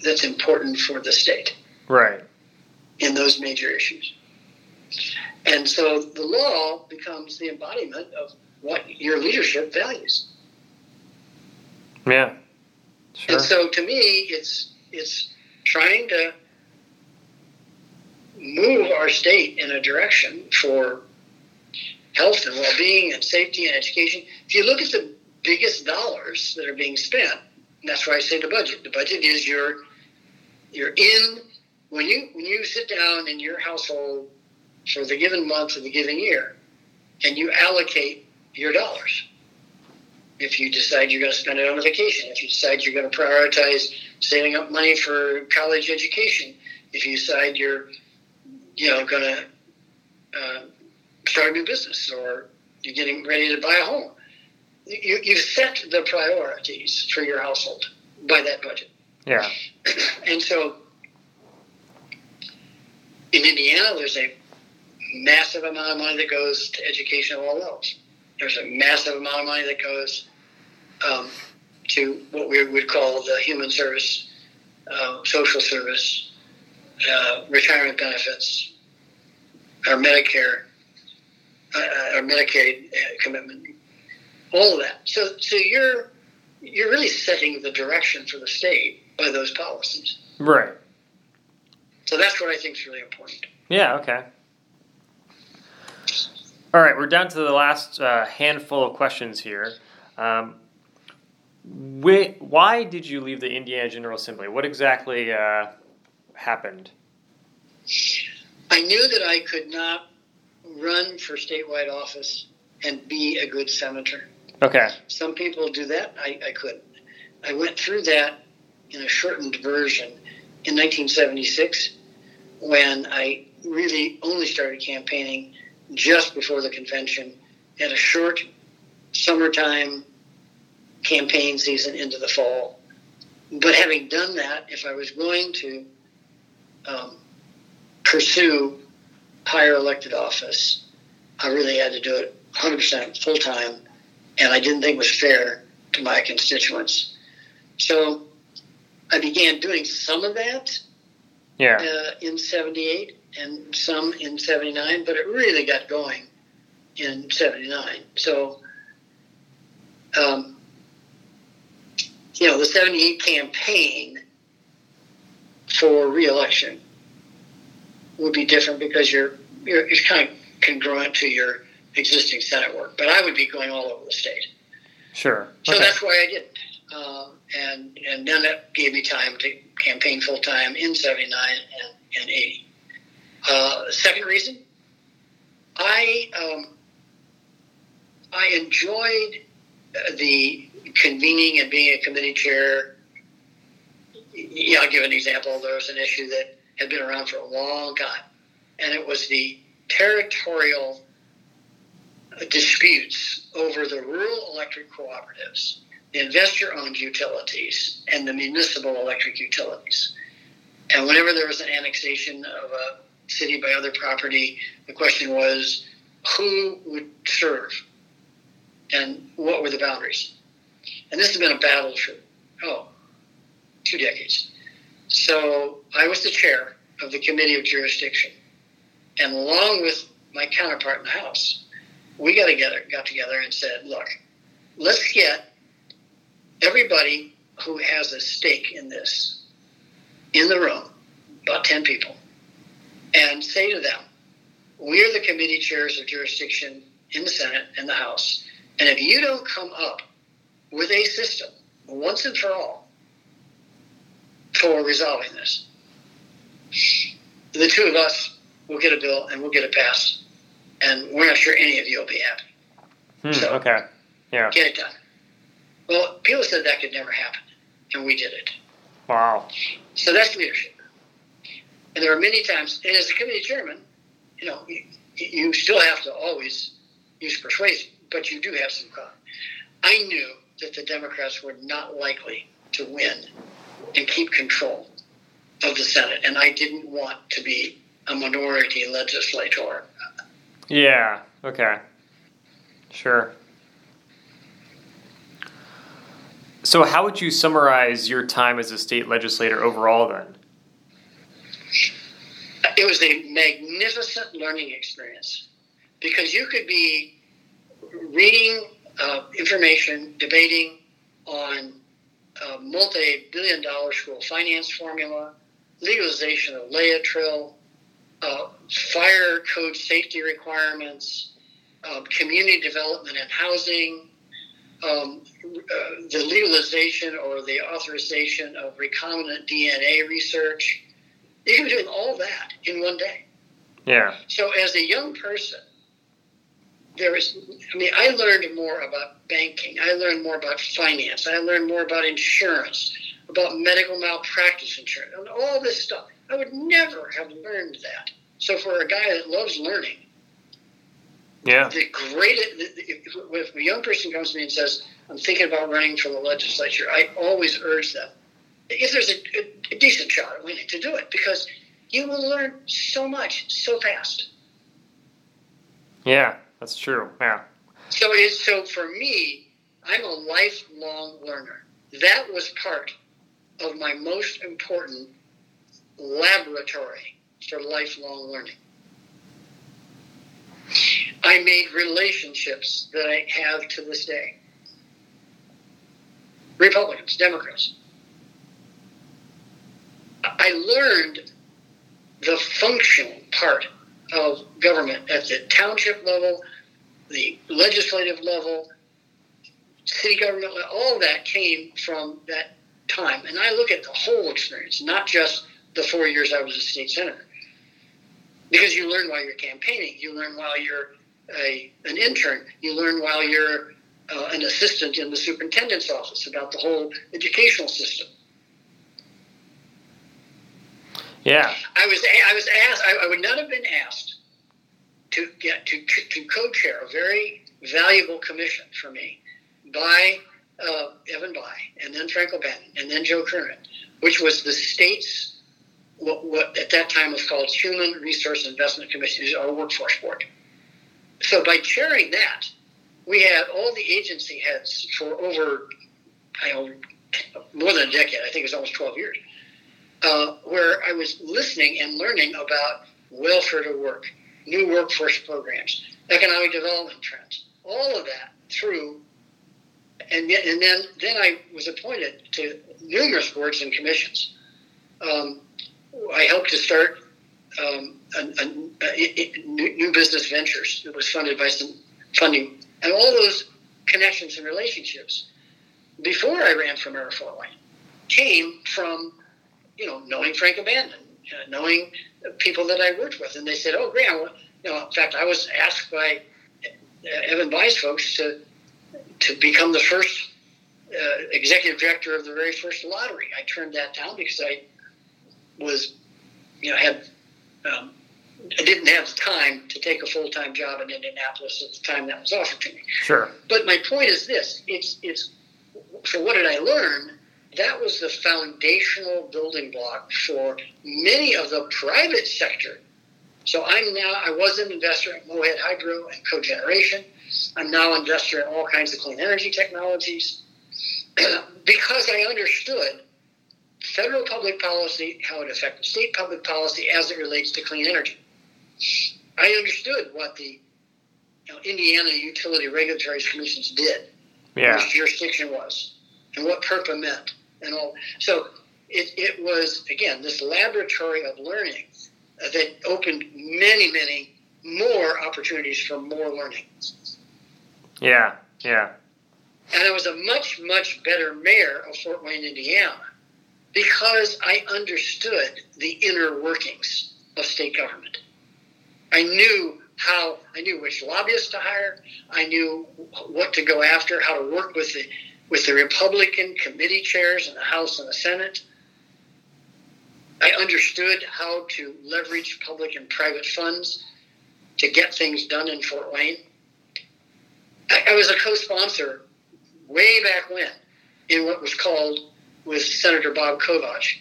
that's important for the state Right. in those major issues. And so the law becomes the embodiment of what your leadership values. Yeah. Sure. And so to me, it's it's trying to move our state in a direction for health and well-being and safety and education. If you look at the biggest dollars that are being spent, that's why I say the budget. The budget is your you're in when you when you sit down in your household for the given month or the given year, and you allocate your dollars if you decide you're going to spend it on a vacation, if you decide you're going to prioritize saving up money for college education, if you decide you're, you know, going to uh, start a new business or you're getting ready to buy a home, you, you set the priorities for your household by that budget. yeah. And so in Indiana, there's a massive amount of money that goes to education of all levels. There's a massive amount of money that goes um, to what we would call the human service, uh, social service, uh, retirement benefits, our Medicare, uh, our Medicaid commitment, all of that. So, so you're you're really setting the direction for the state by those policies. Right. So that's what I think is really important. Yeah, okay. All right, we're down to the last uh, handful of questions here. Um, whi- why did you leave the Indiana General Assembly? What exactly uh, happened? I knew that I could not run for statewide office and be a good senator. Okay. Some people do that. I, I couldn't. I went through that in a shortened version in 1976 when I really only started campaigning just before the convention at a short summertime campaign season into the fall. But having done that, if I was going to um, pursue higher elected office, I really had to do it 100% full time, and I didn't think it was fair to my constituents. So I began doing some of that Yeah. uh, in 78 and some in 79, but it really got going in 79. So, um, you know, the 78 campaign for reelection would be different because you're, you're it's kind of congruent to your existing Senate work. But I would be going all over the state. Sure. So okay. that's why I did. Uh, and and then that gave me time to campaign full time in '79 and, and '80. Uh, second reason, I um, I enjoyed the convening and being a committee chair. Yeah, I'll give an example. There was an issue that had been around for a long time, and it was the territorial disputes over the rural electric cooperatives, the investor owned utilities, and the municipal electric utilities. And whenever there was an annexation of a city by other property, the question was who would serve and what were the boundaries. And this has been a battle for, oh, two decades. So I was the chair of the Committee of Jurisdiction. And along with my counterpart in the House, we got together, got together and said, look, let's get everybody who has a stake in this in the room, about 10 people, and say to them, we're the committee chairs of jurisdiction in the Senate and the House. And if you don't come up with a system once and for all for resolving this, the two of us will get a bill and we'll get it passed. And we're not sure any of you will be happy. Hmm, so, okay. Yeah. Get it done. Well, people said that could never happen, and we did it. Wow. So that's leadership. And there are many times, and as a committee chairman, you know, you, you still have to always use persuasion, but you do have some cause. I knew that the Democrats were not likely to win and keep control of the Senate, and I didn't want to be a minority legislator. Yeah. Okay. Sure. So, how would you summarize your time as a state legislator overall then? It was a magnificent learning experience because you could be reading uh, information, debating on a multi billion dollar school finance formula, legalization of Laetrile, uh, fire code safety requirements, uh, community development and housing, um, uh, the legalization or the authorization of recombinant DNA research. You can be doing all that in one day. Yeah. So as a young person, there was, I mean, I learned more about banking. I learned more about finance. I learned more about insurance, about medical malpractice insurance, and all this stuff. I would never have learned that. So for a guy that loves learning, yeah, the greatest. If a young person comes to me and says, "I'm thinking about running for the legislature," I always urge them, if there's a, a, a decent shot at winning, to do it because you will learn so much so fast. Yeah, that's true. Yeah. So it's so for me, I'm a lifelong learner. That was part of my most important laboratory for lifelong learning. I made relationships that I have to this day. Republicans, Democrats. I learned the functional part of government at the township level, the legislative level, city government, all that came from that time. And I look at the whole experience, not just the four years I was a state senator. Because you learn while you're campaigning, you learn while you're a, an intern, you learn while you're uh, an assistant in the superintendent's office about the whole educational system. Yeah. I was I was asked I, I would not have been asked to get to, to co-chair a very valuable commission for me by uh, Evan Bayh and then Frank O'Bannon and then Joe Kernan, which was the state's what, what at that time was called Human Resource Investment Commission, our workforce board. So by chairing that, we had all the agency heads for over, I know, more than a decade. I think it was almost 12 years, uh, where I was listening and learning about welfare to work, new workforce programs, economic development trends, all of that through. And, and then, then I was appointed to numerous boards and commissions. Um, I helped to start um, a, a, a, new business ventures. It was funded by some funding, and all those connections and relationships before I ran for Fort Wayne came from you know knowing Frank O'Bannon, uh, knowing people that I worked with, and they said, "Oh, Graham." You know, in fact, I was asked by uh, Evan Bayh's folks to to become the first uh, executive director of the very first lottery. I turned that down because I was, you know, had um, I didn't have the time to take a full time job in Indianapolis at the time that was offered to me. Sure. But my point is this: it's it's. So what did I learn? That was the foundational building block for many of the private sector. So I'm now I was an investor at Morehead Hydro and cogeneration. I'm now an investor in all kinds of clean energy technologies because I understood federal public policy, how it affected state public policy as it relates to clean energy. I understood what the you know, Indiana Utility Regulatory Commissions did, yeah. whose jurisdiction was, and what PURPA meant, and all. So it, it was again this laboratory of learning that opened many, many more opportunities for more learning. Yeah, yeah. And I was a much, much better mayor of Fort Wayne, Indiana, because I understood the inner workings of state government. I knew how, I knew which lobbyists to hire, I knew what to go after, how to work with the, with the Republican committee chairs in the House and the Senate. I understood how to leverage public and private funds to get things done in Fort Wayne. I, I was a co sponsor way back when in what was called with Senator Bob Kovach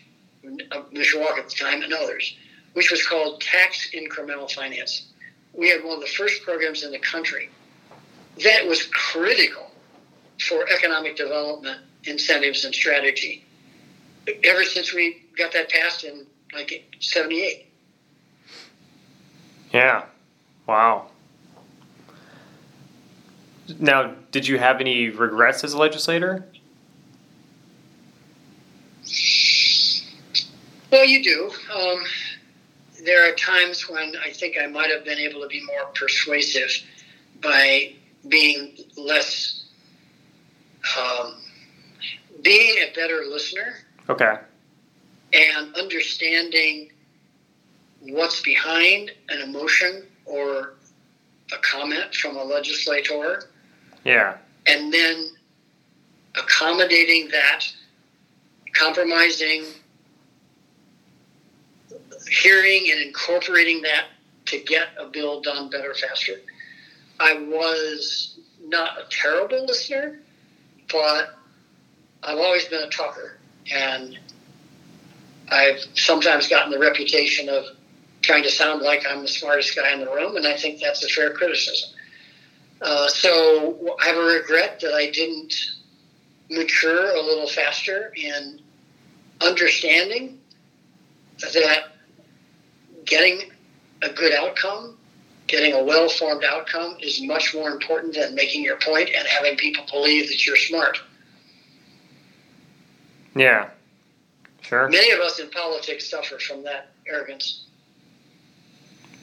of Mishawaka at the time and others, which was called tax incremental finance. We had one of the first programs in the country that was critical for economic development incentives and strategy. Ever since we got that passed in like 78. Yeah. Wow. Now, did you have any regrets as a legislator? Well, you do. Um, there are times when I think I might have been able to be more persuasive by being less, um, being a better listener. Okay. And understanding what's behind an emotion or a comment from a legislator. Yeah. And then accommodating that, compromising, hearing and incorporating that to get a bill done better, faster. I was not a terrible listener, I've always been a talker. And I've sometimes gotten the reputation of trying to sound like I'm the smartest guy in the room, and I think that's a fair criticism. Uh, so I have a regret that I didn't mature a little faster in understanding that getting a good outcome, getting a well formed outcome, is much more important than making your point and having people believe that you're smart. Yeah, sure. Many of us in politics suffer from that arrogance.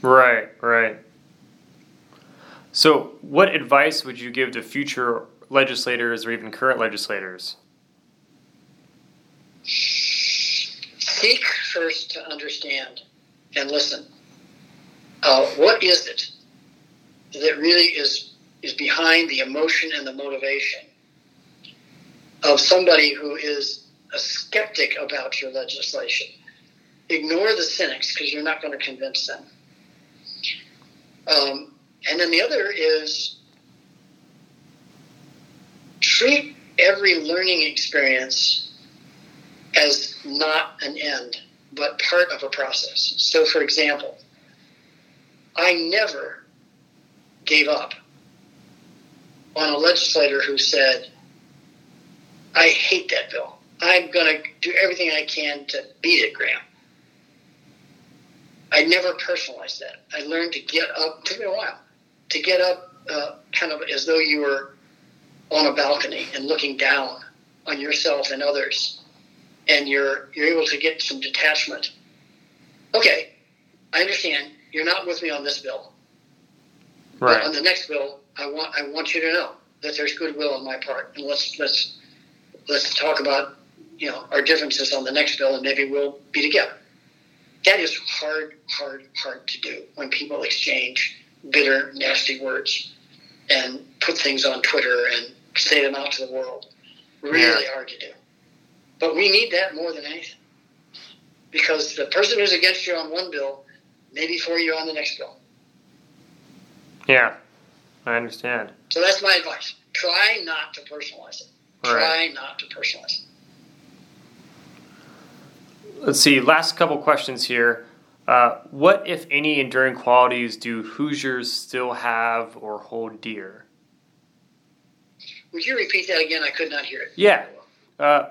Right, right. So, what advice would you give to future legislators or even current legislators? Seek first to understand and listen. Uh, what is it that really is is behind the emotion and the motivation of somebody who is a skeptic about your legislation? Ignore the cynics because you're not going to convince them. Um, and then the other is treat every learning experience as not an end, but part of a process. So, for example, I never gave up on a legislator who said, I hate that bill. I'm going to do everything I can to beat it, Graham. I never personalized that. I learned to get up, took me a while, to get up uh, kind of as though you were on a balcony and looking down on yourself and others. And you're, you're able to get some detachment okay, I understand you're not with me on this bill. Right. But on the next bill, I want I want you to know that there's goodwill on my part, and let's let's let's talk about you know our differences on the next bill, and maybe we'll be together. That is hard, hard, hard to do when people exchange bitter, nasty words and put things on Twitter and say them out to the world. Really Yeah. hard to do. But we need that more than anything. Because the person who's against you on one bill may be for you on the next bill. Yeah. I understand. So that's my advice. Try not to personalize it. Try Right. not to personalize it. Let's see. Last couple questions here. Uh, what, if any, enduring qualities do Hoosiers still have or hold dear? Would you repeat that again? I could not hear it. Yeah. Uh,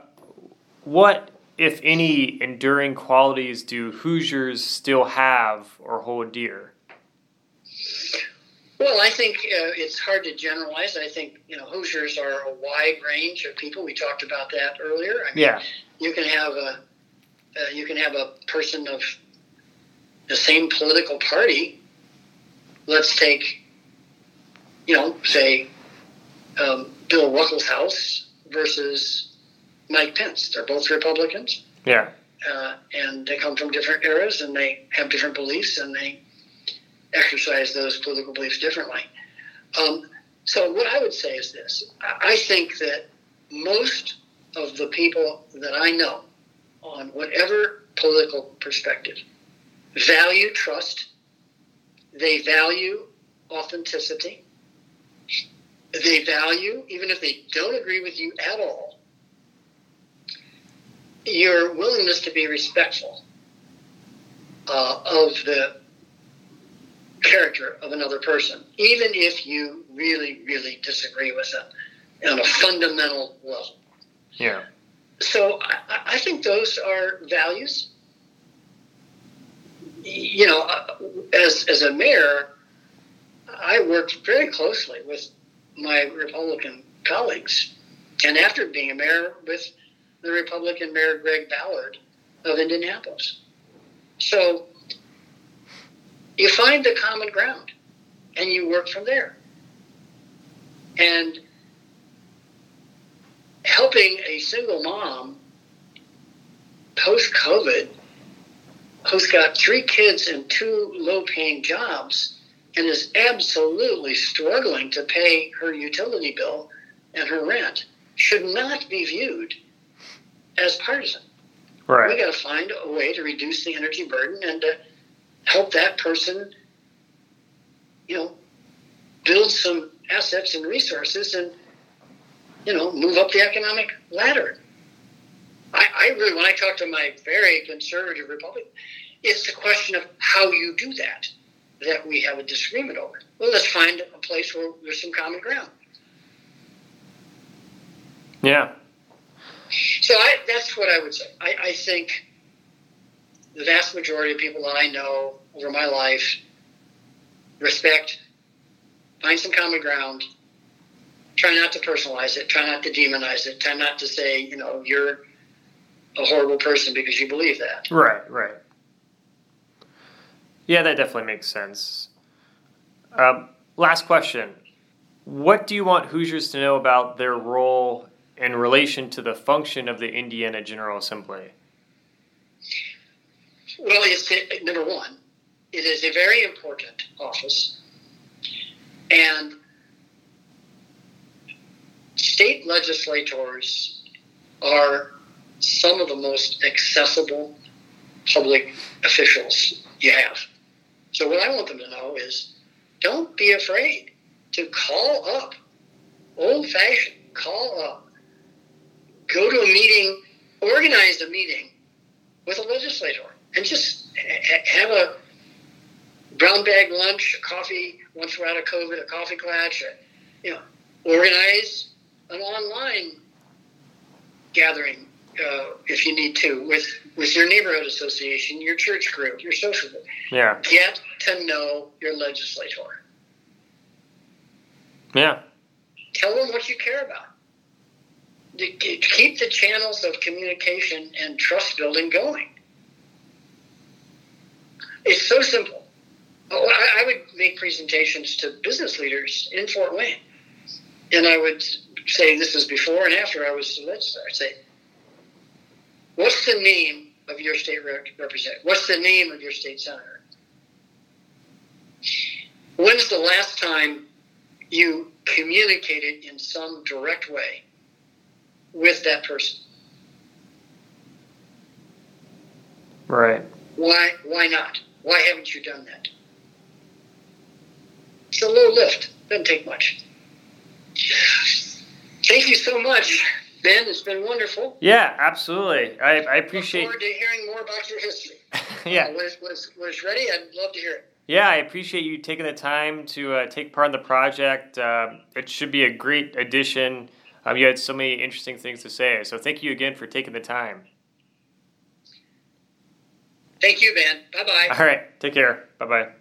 what, if any, enduring qualities do Hoosiers still have or hold dear? Well, I think uh, it's hard to generalize. I think you know Hoosiers are a wide range of people. We talked about that earlier. I mean, Yeah. you can have a uh, you can have a person of the same political party. Let's take, you know, say um, Bill Ruckelshaus versus Mike Pence. They're both Republicans, Yeah. uh, and they come from different eras, and they have different beliefs, and they exercise those political beliefs differently. Um, so, what I would say is this: I I think that most of the people that I know, on whatever political perspective, value trust. They value authenticity. They value, even if they don't agree with you at all, your willingness to be respectful uh, of the character of another person, even if you really, really disagree with them on a fundamental level. Yeah. So I, I think those are values. You know, uh, as as a mayor, I worked very closely with my Republican colleagues, and after being a mayor, with the Republican Mayor Greg Ballard of Indianapolis. So you find the common ground, and you work from there. And helping a single mom post COVID who's got three kids and two low paying jobs and is absolutely struggling to pay her utility bill and her rent should not be viewed as partisan. We Right. got to find a way to reduce the energy burden and to help that person, you know, build some assets and resources and, you know, move up the economic ladder. I, I really, when I talk to my very conservative Republican, it's the question of how you do that that we have a disagreement over. Well, let's find a place where there's some common ground. Yeah. So I, that's what I would say. I, I think the vast majority of people that I know over my life respect, find some common ground, try not to personalize it, try not to demonize it, try not to say, you know, you're a horrible person because you believe that. Right, right. Yeah, that definitely makes sense. Um, last question. What do you want Hoosiers to know about their role in relation to the function of the Indiana General Assembly? Well, it's number one, it is a very important office, and state legislators are some of the most accessible public officials you have. So, what I want them to know is don't be afraid to call up, old fashioned, call up, go to a meeting, organize a meeting with a legislator and just ha- have a brown bag lunch, a coffee once we're out of COVID, a coffee clutch, you know, organize an online gathering uh, if you need to with with your neighborhood association, your church group, your social group. Yeah, Get to know your legislator. yeah, Tell them what you care about. To ke- Keep the channels of communication and trust building going. It's so simple. Oh, I, I would make presentations to business leaders in Fort Wayne, and I would say this is before and after I was legislator. I'd say, "What's the name of your state rep- representative? What's the name of your state senator? When's the last time you communicated in some direct way with that person? Right. Why? Why not? Why haven't you done that? It's a low lift. Doesn't take much. Thank you so much, Ben. It's been wonderful. Yeah, absolutely. I, I appreciate. Look forward to hearing more about your history. yeah. Uh, it's, when, it's, when it's ready, I'd love to hear it. Yeah, I appreciate you taking the time to uh, take part in the project. Uh, it should be a great addition. Um, you had so many interesting things to say. So thank you again for taking the time. Thank you, Ben. Bye bye. All right. Take care. Bye bye.